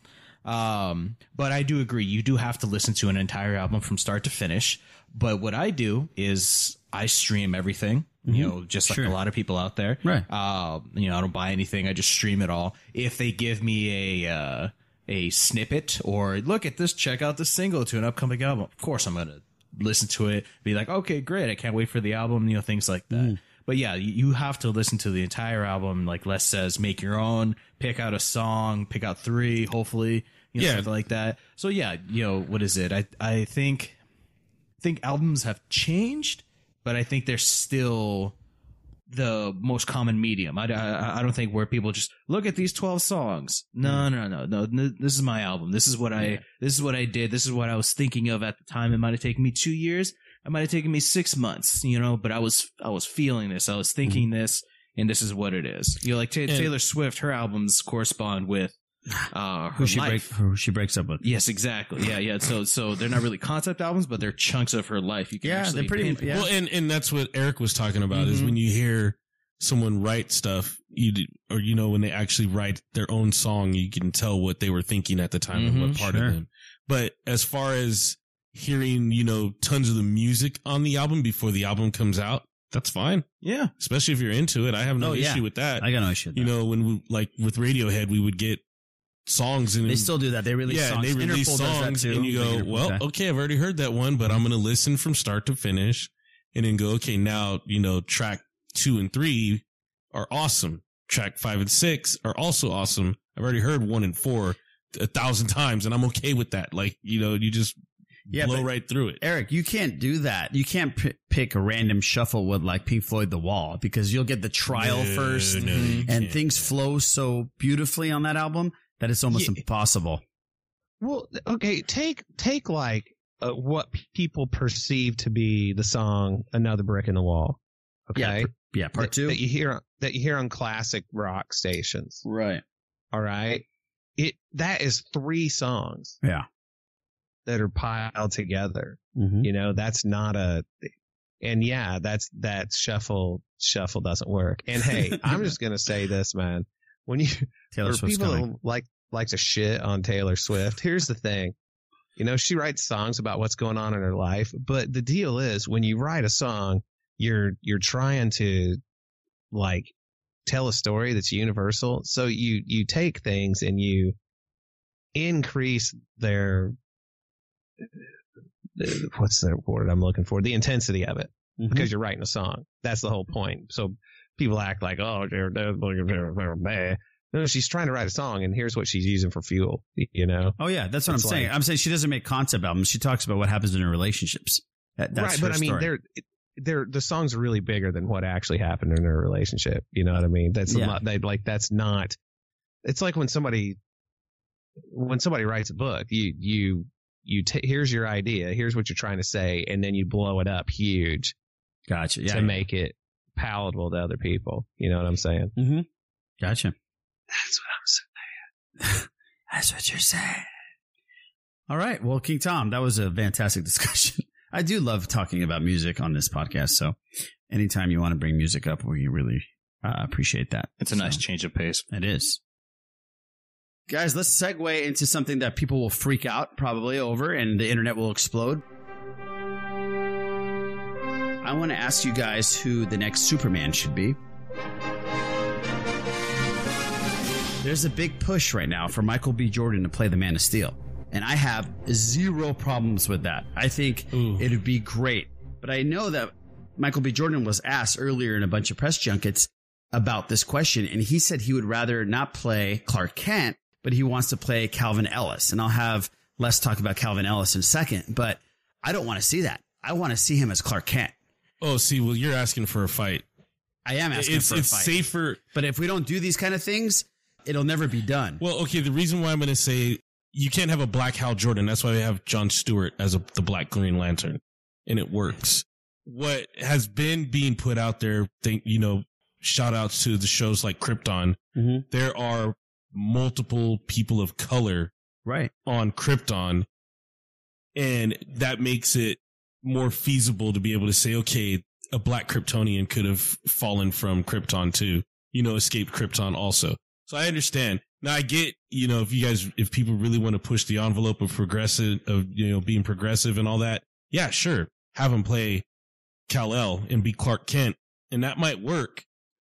Um, but I do agree, you do have to listen to an entire album from start to finish. But what I do is I stream everything, you Mhm. know, just like Sure. a lot of people out there. Right. Uh, you know, I don't buy anything. I just stream it all. If they give me a, uh, a snippet or look at this, check out the single to an upcoming album, of course I'm going to listen to it, be like, okay, great. I can't wait for the album, you know, things like that. Mm. But yeah, you have to listen to the entire album. Like Les says, make your own, pick out a song, pick out three, hopefully, you know, Yeah. something like that. So yeah, you know, what is it? I, I think, think albums have changed, but I think they're still the most common medium. I, I, I don't think where people just look at these 12 songs. No, mm-hmm. no, no, no. n- This is my album. This is what I, this is what I did. This is what I was thinking of at the time. It might have taken me two years. It might have taken me six months, you know, but I was, I was feeling this. I was thinking this and this is what it is. You know, like Ta And- Taylor Swift, her albums correspond with, uh, her who she break, who she breaks up with. Yes, exactly. Yeah, yeah. So, so they're not really concept albums, but they're chunks of her life. You can Yeah, actually they're pretty- pinpoint. yeah. Well, and, and that's what Eric was talking about is Mhm. when you hear someone write stuff, you d- or you know when they actually write their own song, you can tell what they were thinking at the time and Mhm, what part sure. of them. But as far as hearing, you know, tons of the music on the album before the album comes out, that's fine. Yeah, especially if you're into it. I have no Oh, yeah. issue with that. I got no issue You know, when we like with Radiohead, we would get songs and They still do that. They release yeah, songs. they release Interpol that songs, and you go, well, okay. okay, I've already heard that one, but I'm going to listen from start to finish, and then go, okay, now you know, track two and three are awesome. Track five and six are also awesome. I've already heard one and four a thousand times, and I'm okay with that. Like, you know, you just Yeah, blow right through it. Eric, you can't do that. You can't p- pick a random shuffle with like Pink Floyd The Wall because you'll get the trial No, first no, and can't. things flow so beautifully on that album that it's almost impossible. Well, okay, take take like uh, what people perceive to be the song "Another Brick in the Wall." Okay, Yeah, pr- yeah, part That- two. that you hear that you hear on classic rock stations. Right. All right, it that is three songs Yeah. That are piled together. Mhm. You know, that's not a. And yeah, that's that shuffle shuffle doesn't work. And hey, I'm just gonna say this, man. When you Taylor Swift's people coming. like like to shit on Taylor Swift, here's the thing: You know, she writes songs about what's going on in her life, but the deal is when you write a song, you're you're trying to like tell a story that's universal. So you you take things and you increase their what's the word I'm looking for? The intensity of it mm-hmm. because you're writing a song. That's the whole point. So people act like, oh, bad. Eh. No, she's trying to write a song, and here's what she's using for fuel. You know? Oh yeah, that's what It's I'm saying. I'm saying she doesn't make concept albums. She talks about what happens in her relationships. That, right, but I mean, they're they're the songs are really bigger than what actually happened in their relationship. You know what I mean? That's Yeah. a lot. They like that's not. It's like when somebody when somebody writes a book, you you you ta here's your idea, here's what you're trying to say, and then you blow it up huge. Gotcha. Yeah, to yeah. make it palatable to other people. You know what I'm saying? Mm-hmm. Gotcha. That's what I'm saying. That's what you're saying. All right. Well, King Tom, that was a fantastic discussion. I do love talking about music on this podcast. So anytime you want to bring music up, we really uh, appreciate that. It's a nice change of pace. It is. Guys, let's segue into something that people will freak out probably over and the internet will explode. I want to ask you guys who the next Superman should be. There's a big push right now for Michael B. Jordan to play the Man of Steel. And I have zero problems with that. I think it'd be great. But I know that Michael B. Jordan was asked earlier in a bunch of press junkets about this question, and he said he would rather not play Clark Kent, but he wants to play Calvin Ellis. And I'll have Les talk about Calvin Ellis in a second, but I don't want to see that. I want to see him as Clark Kent. Oh, see, well, you're asking for a fight. I am asking it's, for a it's fight. safer. But if we don't do these kind of things, it'll never be done. Well, okay. The reason why I'm going to say you can't have a black Hal Jordan. That's why we have John Stewart as a, the Black Green Lantern, and it works. What has been being put out there, think you know, shout outs to the shows like Krypton. Mhm. There are multiple people of color, right, on Krypton, and that makes it more feasible to be able to say, okay, a black Kryptonian could have fallen from Krypton too, you know, escaped Krypton also. So I understand. Now I get, you know, if you guys, if people really want to push the envelope of progressive, of, you know, being progressive and all that, yeah, sure. Have him play Kal-El and be Clark Kent and that might work.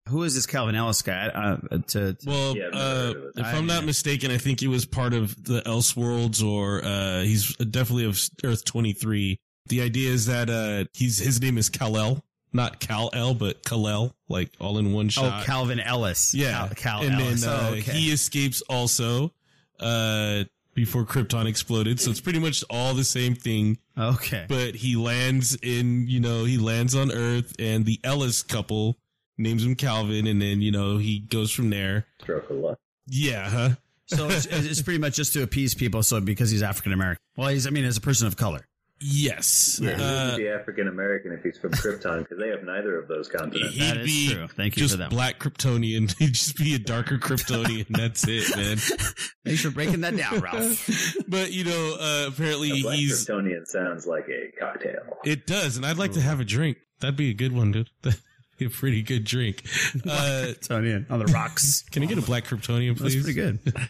Who is this Calvin Ellis guy? Uh, to, to- Well, uh, if I'm not mistaken, I think he was part of the Elseworlds, or uh, he's definitely of Earth 23. The idea is that uh, he's his name is Kal-El, not Cal El, but Kal-El, like all in one shot. Oh, Calvin Ellis. yeah, Cal, Cal and Ellis. then uh, oh, okay. he escapes also uh, before Krypton exploded. So it's pretty much all the same thing. Okay, but he lands in you know he lands on Earth, and the Ellis couple names him Calvin, and then you know he goes from there. Stroke of luck. Yeah, huh? so it's, it's pretty much just to appease people. So because he's African American. Well, he's I mean as a person of color. Yes. Yeah, he Uh, wouldn't be African American if he's from Krypton because they have neither of those continents. He'd be just black Kryptonian. He'd just be a darker Kryptonian. That's it, man. Thanks for breaking that down, Ralph. but you know, uh, apparently A black he's. Kryptonian sounds like a cocktail. It does, and I'd like to have a drink. That'd be a good one, dude. A pretty good drink. Uh, Kryptonian on the rocks. Can I get a black Kryptonian, please? That's pretty good.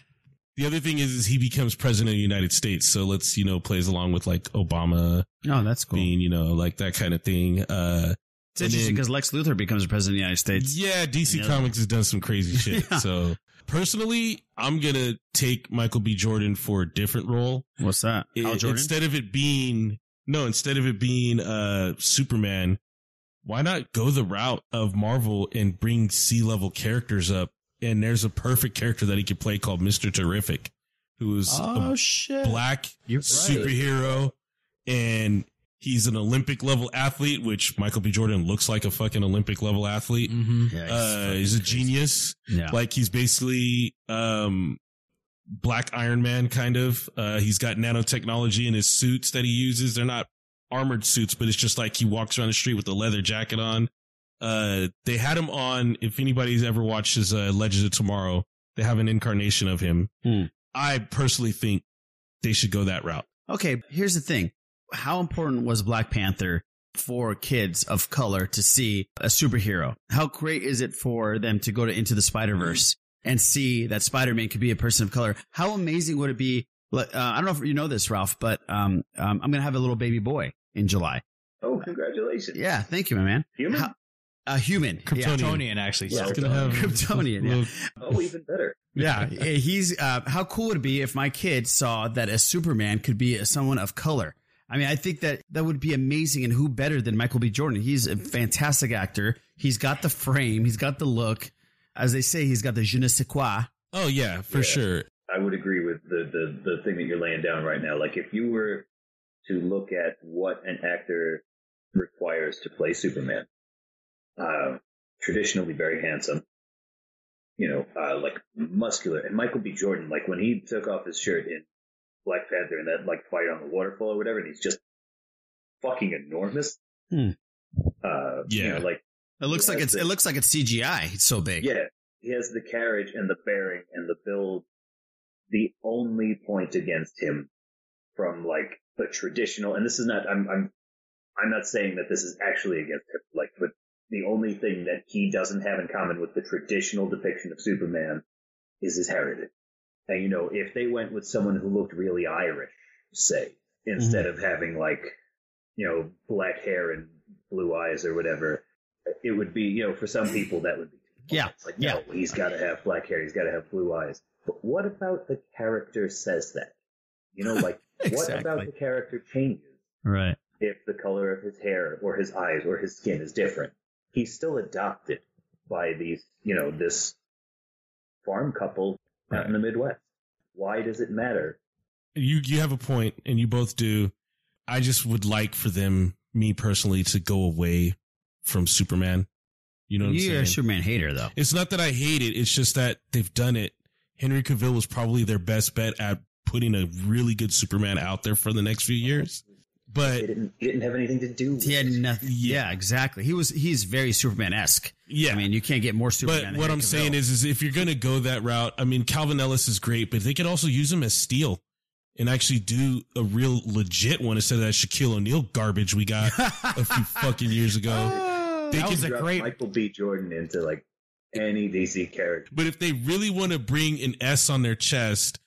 The other thing is, is he becomes president of the United States. So let's, you know, plays along with like Obama. Oh, that's cool. Being, you know, like that kind of thing. Uh, It's interesting because Lex Luthor becomes president of the United States. Yeah, DC. Comics has done some crazy shit. Yeah. So personally, I'm gonna take Michael B. Jordan for a different role. What's that? I- Hal Jordan? Instead of it being no, instead of it being uh Superman, why not go the route of Marvel and bring C level characters up? And there's a perfect character that he could play called Mister Terrific, who is Oh, a shit. black You're right. superhero, and he's an Olympic level athlete, which Michael B. Jordan looks like a fucking Olympic level athlete. Yeah, he's uh, he's a genius. Yeah. Like he's basically um Black Iron Man kind of. Uh he's got nanotechnology in his suits that he uses. They're not armored suits, but it's just like he walks around the street with a leather jacket on. Uh they had him on if anybody's ever watched his uh, Legends of Tomorrow, they have an incarnation of him. Hmm. I personally think they should go that route. Okay, here's the thing. How important was Black Panther for kids of color to see a superhero? How great is it for them to go to Into the Spider Verse and see that Spider Man could be a person of color? How amazing would it be Uh, I don't know if you know this, Ralph, but um, um, I'm gonna have a little baby boy in July. Oh, congratulations! Yeah, thank you, my man. Human? How- a human, Kryptonian, actually. Yeah, so- gonna have- Kryptonian. Yeah. Oh, even better. Yeah, he's. Uh, how cool would it be if my kid saw that a Superman could be someone of color? I mean, I think that that would be amazing. And who better than Michael B. Jordan? He's a fantastic actor. He's got the frame. He's got the look. As they say, he's got the je ne sais quoi. Oh yeah, for Yeah. sure. I would agree with the, the, the thing that you're laying down right now. Like, if you were to look at what an actor requires to play Superman, uh, traditionally very handsome, you know, uh, like muscular, and Michael B. Jordan, like when he took off his shirt in Black Panther and that like fight on the waterfall or whatever, and he's just fucking enormous. Hmm. Uh, you Yeah. know, like It looks like it's the- it looks like it's CGI. It's so big. yeah, he has the carriage and the bearing and the build. The only point against him from like the traditional, and this is not, I'm, I'm, I'm not saying that this is actually against him, like, but the only thing that he doesn't have in common with the traditional depiction of Superman is his heritage. And you know, if they went with someone who looked really Irish, say, mm-hmm. instead of having like, you know, black hair and blue eyes or whatever, it would be, you know, for some people that would be Yeah. it's like, no, he's got to have black hair. He's got to have blue eyes. But what about the character says that? You know, like, what about the character changes Right. if the color of his hair or his eyes or his skin is different? He's still adopted by these, you know, this farm couple out in the Midwest. Why does it matter? You you have a point, and you both do. I just would like for them, me personally, to go away from Superman. You know what I'm You're saying? a Superman hater, though. It's not that I hate it. It's just that they've done it. Henry Cavill was probably their best bet at putting a really good Superman out there for the next few years. But He didn't, he didn't have anything to do with He had nothing. Yeah. exactly. He was. He's very Superman esque. Yeah. I mean, you can't get more Superman. But than what Henry I'm Cavill. saying is, is if you're going to go that route, I mean, Calvin Ellis is great, but they could also use him as Steel and actually do a real legit one instead of that Shaquille O'Neal garbage we got a few fucking years ago. Ah, they That was a great Michael B. Jordan into like any DC character. But if they really want to bring an S on their chest,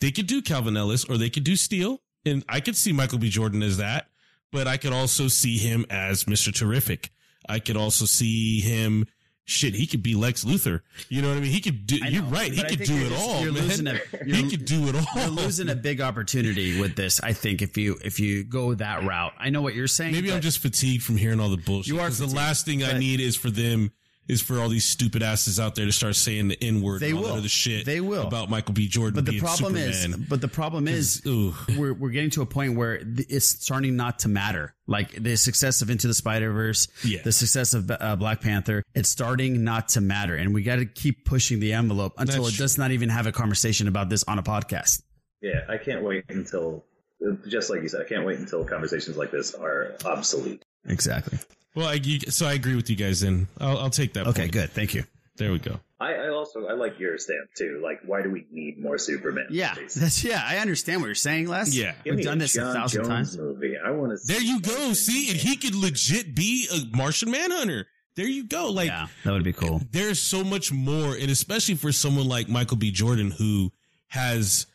they could do Calvin Ellis or they could do Steel. And I could see Michael B. Jordan as that, but I could also see him as Mr. Terrific. I could also see him. Shit, he could be Lex Luthor. You know what I mean? He could do. You're right. He could do it just- all, you're man. losing a- he you're- could do it all. You're losing a big opportunity with this. I think if you if you go that route, I know what you're saying. Maybe I'm just fatigued from hearing all the bullshit. You are 'Cause the last thing I need is for them is for all these stupid asses out there to start saying the N word They and all that will. other shit. They will. about Michael B. Jordan. But the problem Superman. is, but the problem is, we're we're getting to a point where it's starting not to matter. Like the success of Into the Spider Verse, Yeah. the success of uh, Black Panther, it's starting not to matter, and we got to keep pushing the envelope until That's it does not even have a conversation about this on a podcast. Yeah, I can't wait until, just like you said, I can't wait until conversations like this are obsolete. Exactly. Well, I, you, so I agree with you guys. Then I'll, I'll take that. Okay, point. good. Thank you. There we go. I, I also I like your stance too. Like, why do we need more Superman? Yeah, that's yeah. I understand what you're saying, Les. Yeah. Give we've done this John a thousand Jones times. Movie. I want to. There you go. See, and he could legit be a Martian Manhunter. There you go. Like that would be cool. There's so much more, and especially for someone like Michael B. Jordan who has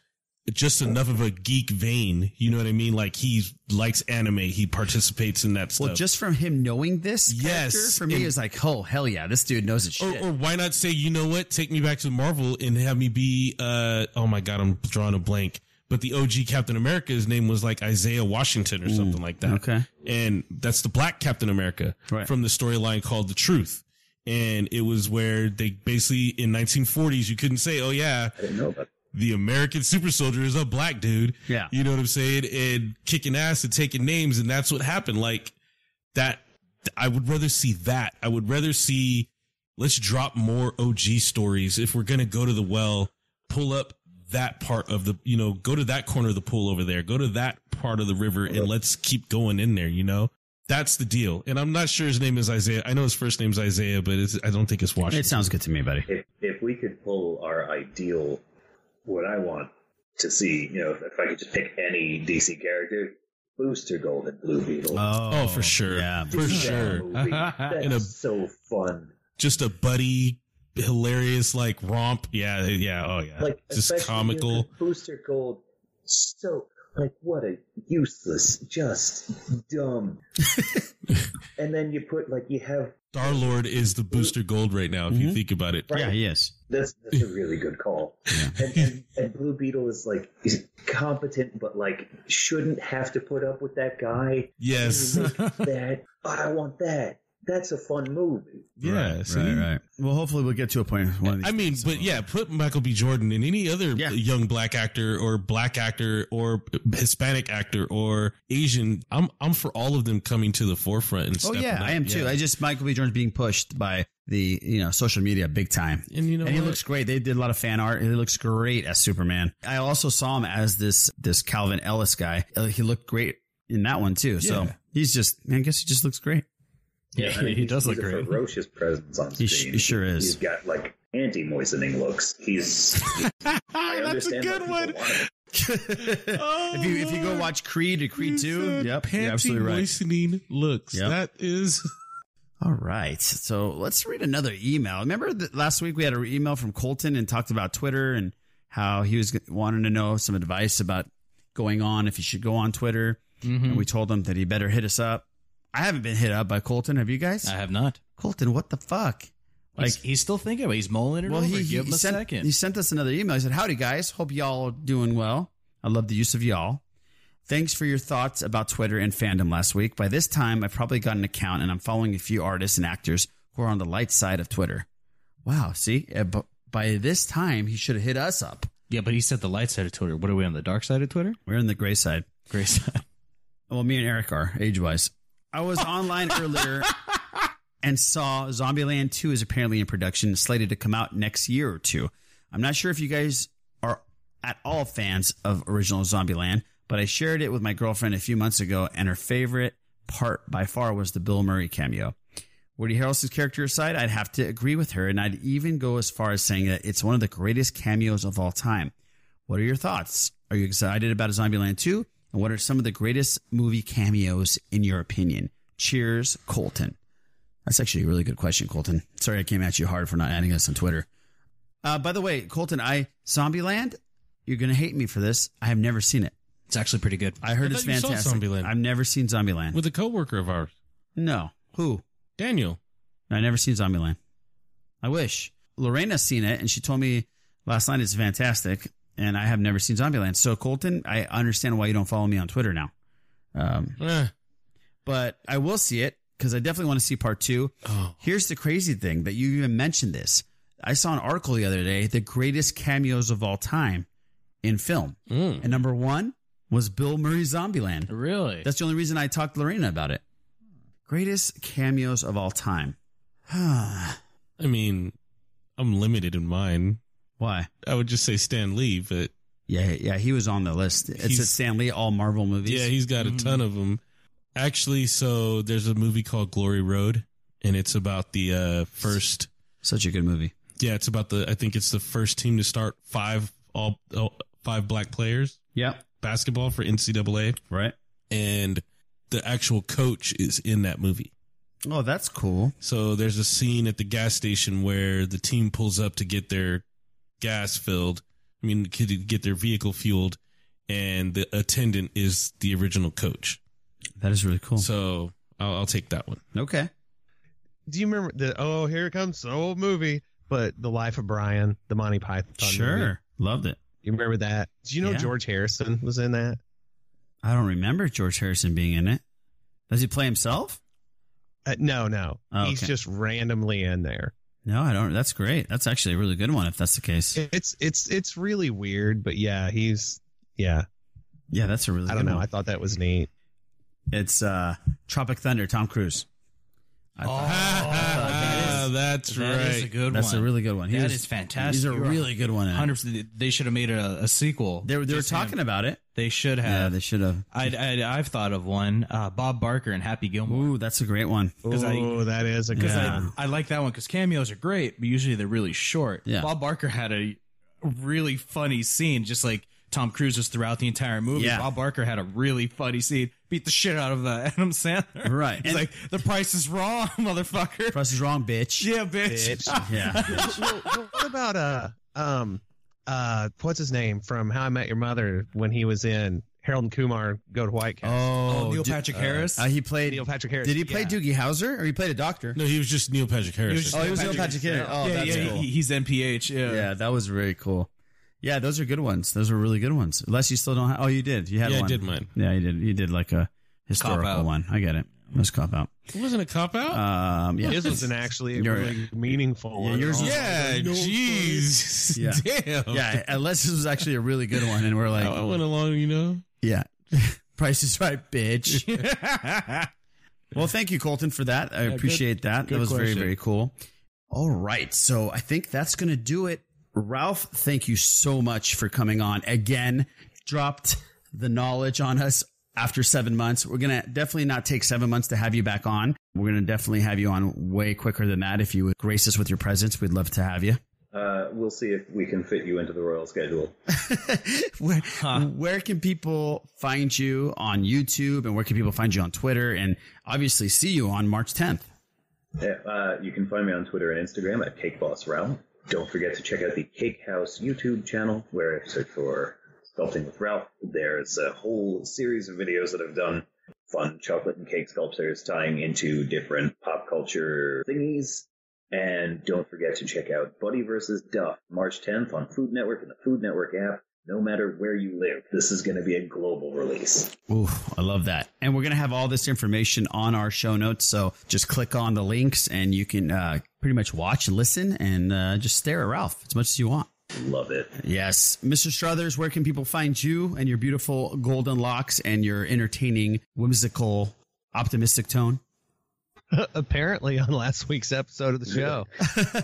just enough of a geek vein. You know what I mean? Like he likes anime. He participates in that stuff. Well, just from him knowing this, Yes, character, for me and- is like, oh hell yeah, this dude knows his or, shit. or why not say, you know what? Take me back to Marvel and have me be, uh, oh my God, I'm drawing a blank. But the OG Captain America, his name was like Isaiah Washington or something like that. okay. And that's the black Captain America Right. from the storyline called The Truth. And it was where they basically in 1940s, you couldn't say, oh yeah, I didn't know about. the American super soldier is a black dude. Yeah. You know what I'm saying? And kicking ass and taking names. And that's what happened. Like that. I would rather see that. I would rather see, let's drop more OG stories. If we're going to go to the well, pull up that part of the, you know, go to that corner of the pool over there, go to that part of the river and let's keep going in there, you know? That's the deal. And I'm not sure his name is Isaiah. I know his first name's Isaiah, but it's, I don't think it's Washington. It sounds good to me, buddy. If if we could pull our ideal, what I want to see, you know, if I could just pick any DC character, Booster Gold and Blue Beetle. Oh, oh, for sure. Yeah, for sure. That's In a- so fun. just a buddy, hilarious like romp. Yeah, yeah, oh yeah, Like just especially comical. because Booster Gold so like what a useless, just dumb. and then you put like you have Star Lord is the Booster Gold right now, if you mm-hmm. think about it. Right. Yeah, he is. That's that's a really good call. and, and, and Blue Beetle is like he's competent, but like shouldn't have to put up with that guy. Yes. That oh, I want that. That's a fun movie. Yeah, right, see? right, right. Well, hopefully we'll get to a point. One of these I mean, but yeah, put Michael B. Jordan and any other young black actor or black actor or Hispanic actor or Asian. I'm I'm for all of them coming to the forefront and Oh yeah, up. I am too. Yeah. I just Michael B. Jordan's being pushed by the you know social media big time, and you know and he what? looks great. They did a lot of fan art. He looks great as Superman. I also saw him as this this Calvin Ellis guy. Uh, He looked great in that one too. So he's just, man, I guess he just looks great. Yeah, I mean, he's, he's a ferocious presence on He screen. sh- he sure is. He's got like anti-moistening looks. He's. I That's a good one. people oh, if you if you go watch Creed or Creed Two, yep, you're absolutely right. moistening looks. Yep. That is. All right, so let's read another email. Remember that last week we had an email from Colton and talked about Twitter and how he was wanting to know some advice about going on if he should go on Twitter. Mm-hmm. And we told him that he better hit us up. I haven't been hit up by Colton. Have you guys? I have not. Colton, what the fuck? Like he's, still thinking about. it. He's mulling it Well, over. he, Give he him a sent, second. he sent us another email. He said, Howdy, guys. Hope y'all doing well. I love the use of y'all. Thanks for your thoughts about Twitter and fandom last week. By this time, I've probably got an account and I'm following a few artists and actors who are on the light side of Twitter. Wow. See, Uh, by this time, he should have hit us up. Yeah, but he said the light side of Twitter. What are we on the dark side of Twitter? We're in the gray side. Gray side. Well, me and Eric are age wise. I was online earlier and saw Zombieland 2 is apparently in production, slated to come out next year or two. I'm not sure if you guys are at all fans of original Zombieland, but I shared it with my girlfriend a few months ago, and her favorite part by far was the Bill Murray cameo. Woody Harrelson's character aside, I'd have to agree with her, and I'd even go as far as saying that it's one of the greatest cameos of all time. What are your thoughts? Are you excited about Zombieland 2? And what are some of the greatest movie cameos in your opinion? Cheers, Colton. That's actually a really good question, Colton. Sorry I came at you hard for not adding us on Twitter. Uh, by the way, Colton, I Zombieland, you're gonna hate me for this. I have never seen it. It's actually pretty good. I heard I it's thought you saw fantastic. Zombieland. I've never seen Zombieland. With a coworker of ours. No. Who? Daniel. I never seen Zombieland. I wish. Lorena's seen it and she told me last night it's fantastic and I have never seen Zombieland. So Colton, I understand why you don't follow me on Twitter now. Um, Eh. but I will see it because I definitely want to see part two. Oh. Here's the crazy thing that you even mentioned this. I saw an article the other day, the greatest cameos of all time in film. Mm. And number one was Bill Murray's Zombieland. Really? That's the only reason I talked to Lorena about it. Greatest cameos of all time. I mean, I'm limited in mine. Why? I would just say Stan Lee, but Yeah, yeah, he was on the list. It He's- said Stan Lee, all Marvel movies. yeah, he's got a ton of them. Actually, so there's a movie called Glory Road, and it's about the uh, first. Such a good movie. Yeah, it's about the. I think it's the first team to start five all, all five black players. Yep. basketball for NCAA. Right. And the actual coach is in that movie. Oh, that's cool. So there's a scene at the gas station where the team pulls up to get their gas filled. I mean, could get their vehicle fueled, and the attendant is the original coach. That is really cool. So I'll, I'll take that one. Okay. Do you remember the oh here it comes the old movie, but the Life of Brian, the Monty Python. Sure. movie. Loved it. You remember that? Do you know Yeah. George Harrison was in that? I don't remember George Harrison being in it. Does he play himself? Uh, no, no. Oh, He's just randomly in there. No, I don't. That's great. That's actually a really good one if that's the case. It's it's it's really weird, but yeah, he's yeah. Yeah, that's a really I don't know. one. I thought that was neat. It's uh Tropic Thunder, Tom Cruise. I Ah, that's That is a right. good That's one. a really good one. He That was- is fantastic. he's a You're really good one in it. 100%. They should have made a, a sequel. They were they were Just him. talking about it. They should Yeah, have. they should have. I'd, I'd, I've thought of one. Uh, Bob Barker and Happy Gilmore. Ooh, that's a great one. Because I- Oh, that is a good Because Yeah. one. I, I like that one because cameos are great, but usually they're really short. Yeah. Bob Barker had a really funny scene, just like Tom Cruise was throughout the entire movie. Yeah. Bob Barker had a really funny scene, beat the shit out of uh, Adam Sandler. Right. He's And- like, the price is wrong, motherfucker. Price is wrong, bitch. Yeah, bitch. Bitch. Yeah. well, well, what about uh um uh, what's his name from How I Met Your Mother when he was in Harold and Kumar Go to White Castle. Oh, Neil d- Patrick uh, Harris? Uh, he played Neil Patrick Harris. Did he play Yeah. Doogie Howser, or he played a doctor? No, he was just Neil Patrick Harris. oh, he was Neil Patrick Harris. Oh, yeah, that's yeah, cool. he- he's NPH. Yeah. Yeah, that was very cool. Yeah, those are good ones. Those are really good ones. Unless you still don't have. Oh, you did. You had Yeah, I one. did mine. Yeah, you did. You did like a historical one. I get it. Let's cop out. It wasn't a cop out. Um, yeah. His wasn't actually a You're- really meaningful Yeah, one. yours yeah, jeez. Yeah. Damn. Yeah, unless this was actually a really good one, and we're like, I went along, you know. yeah, Price is right, bitch. well, thank you, Colton, for that. I good- appreciate that. good that was very, very cool. All right, so I think that's going to do it. Ralph, thank you so much for coming on again. Dropped the knowledge on us after seven months. We're going to definitely not take seven months to have you back on. We're going to definitely have you on way quicker than that. If you would grace us with your presence, we'd love to have you. Uh, we'll see if we can fit you into the royal schedule. where, where can people find you on YouTube and where can people find you on Twitter and obviously see you on March 10th? Yeah, uh, you can find me on Twitter and Instagram at CakeBossRalph. Don't forget to check out the Cake House YouTube channel where I search for Sculpting with Ralph. There's a whole series of videos that I've done. Fun chocolate and cake sculptures tying into different pop culture thingies. And don't forget to check out Buddy vs. Duff March 10th on Food Network and the Food Network app. No matter where you live, this is going to be a global release. Ooh, I love that. And we're going to have all this information on our show notes. So just click on the links and you can uh, pretty much watch and listen and uh, just stare at Ralph as much as you want. Love it. Yes. Mr. Strothers, where can people find you and your beautiful golden locks and your entertaining, whimsical, optimistic tone? apparently on last week's episode of the show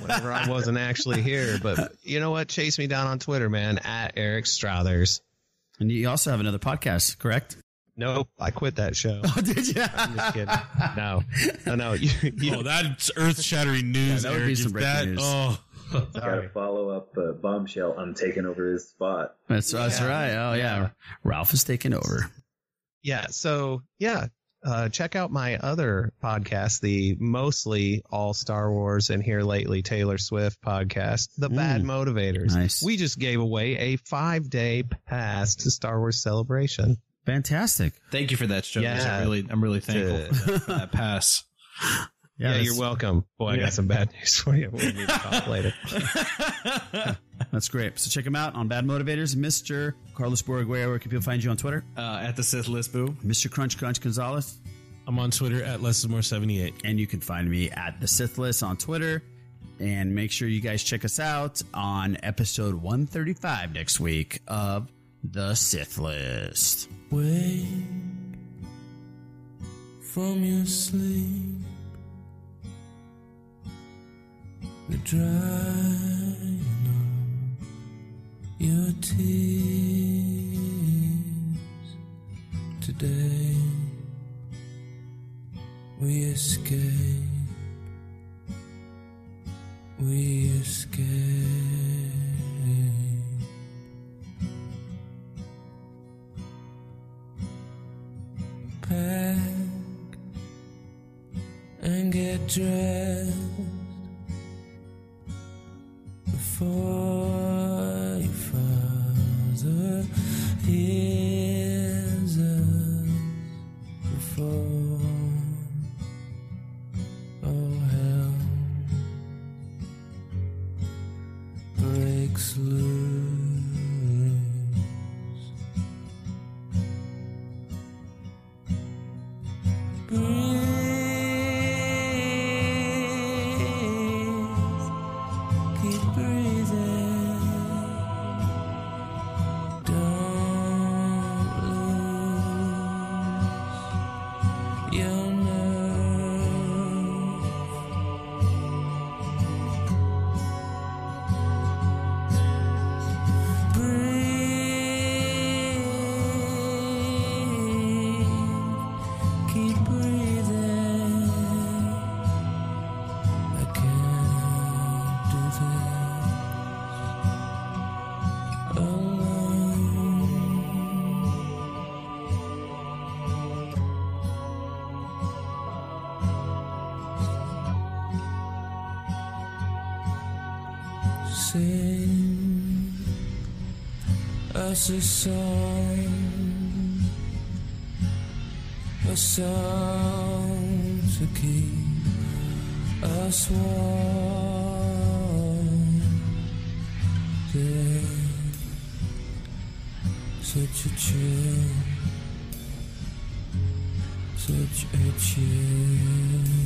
whenever I wasn't actually here. But you know what? Chase me down on Twitter, man, at Eric Strothers. And you also have another podcast, correct? Nope, I quit that show. Oh, did you? I'm just kidding. No, no, no. You, you, Oh, that's earth shattering news. Yeah, that would be Eric. some Is breaking that, news. Oh, Gotta follow up uh, Bombshell. I'm taking over his spot. That's, that's Yeah. right. Oh, yeah. Ralph is taking over. yeah. So yeah, uh, check out my other podcast, the mostly all Star Wars and here lately Taylor Swift podcast, The Bad Mm. Motivators. Nice. We just gave away a five day pass to Star Wars Celebration. Fantastic. Thank you for that, Jonas. Yeah. I really, I'm really thankful for, that, for that pass. Yeah, that's- you're welcome. Boy, I got some bad news for you. We'll need to talk later. That's great. So check him out on Bad Motivators. Mr. Carlos Borguea, where can people find you on Twitter? Uh, at the Sith List Boo. Mr. Crunch Crunch Gonzalez. I'm on Twitter at less is more 78. And you can find me at the Sith List on Twitter. And make sure you guys check us out on episode 135 next week of The Sith List. Wake from your sleep. Drying of your tears today. We escape. We escape. Pack and get dressed before your father all oh, hell breaks loose. Sing as a song, a song to keep us warm. Yeah, such a chill, such a chill.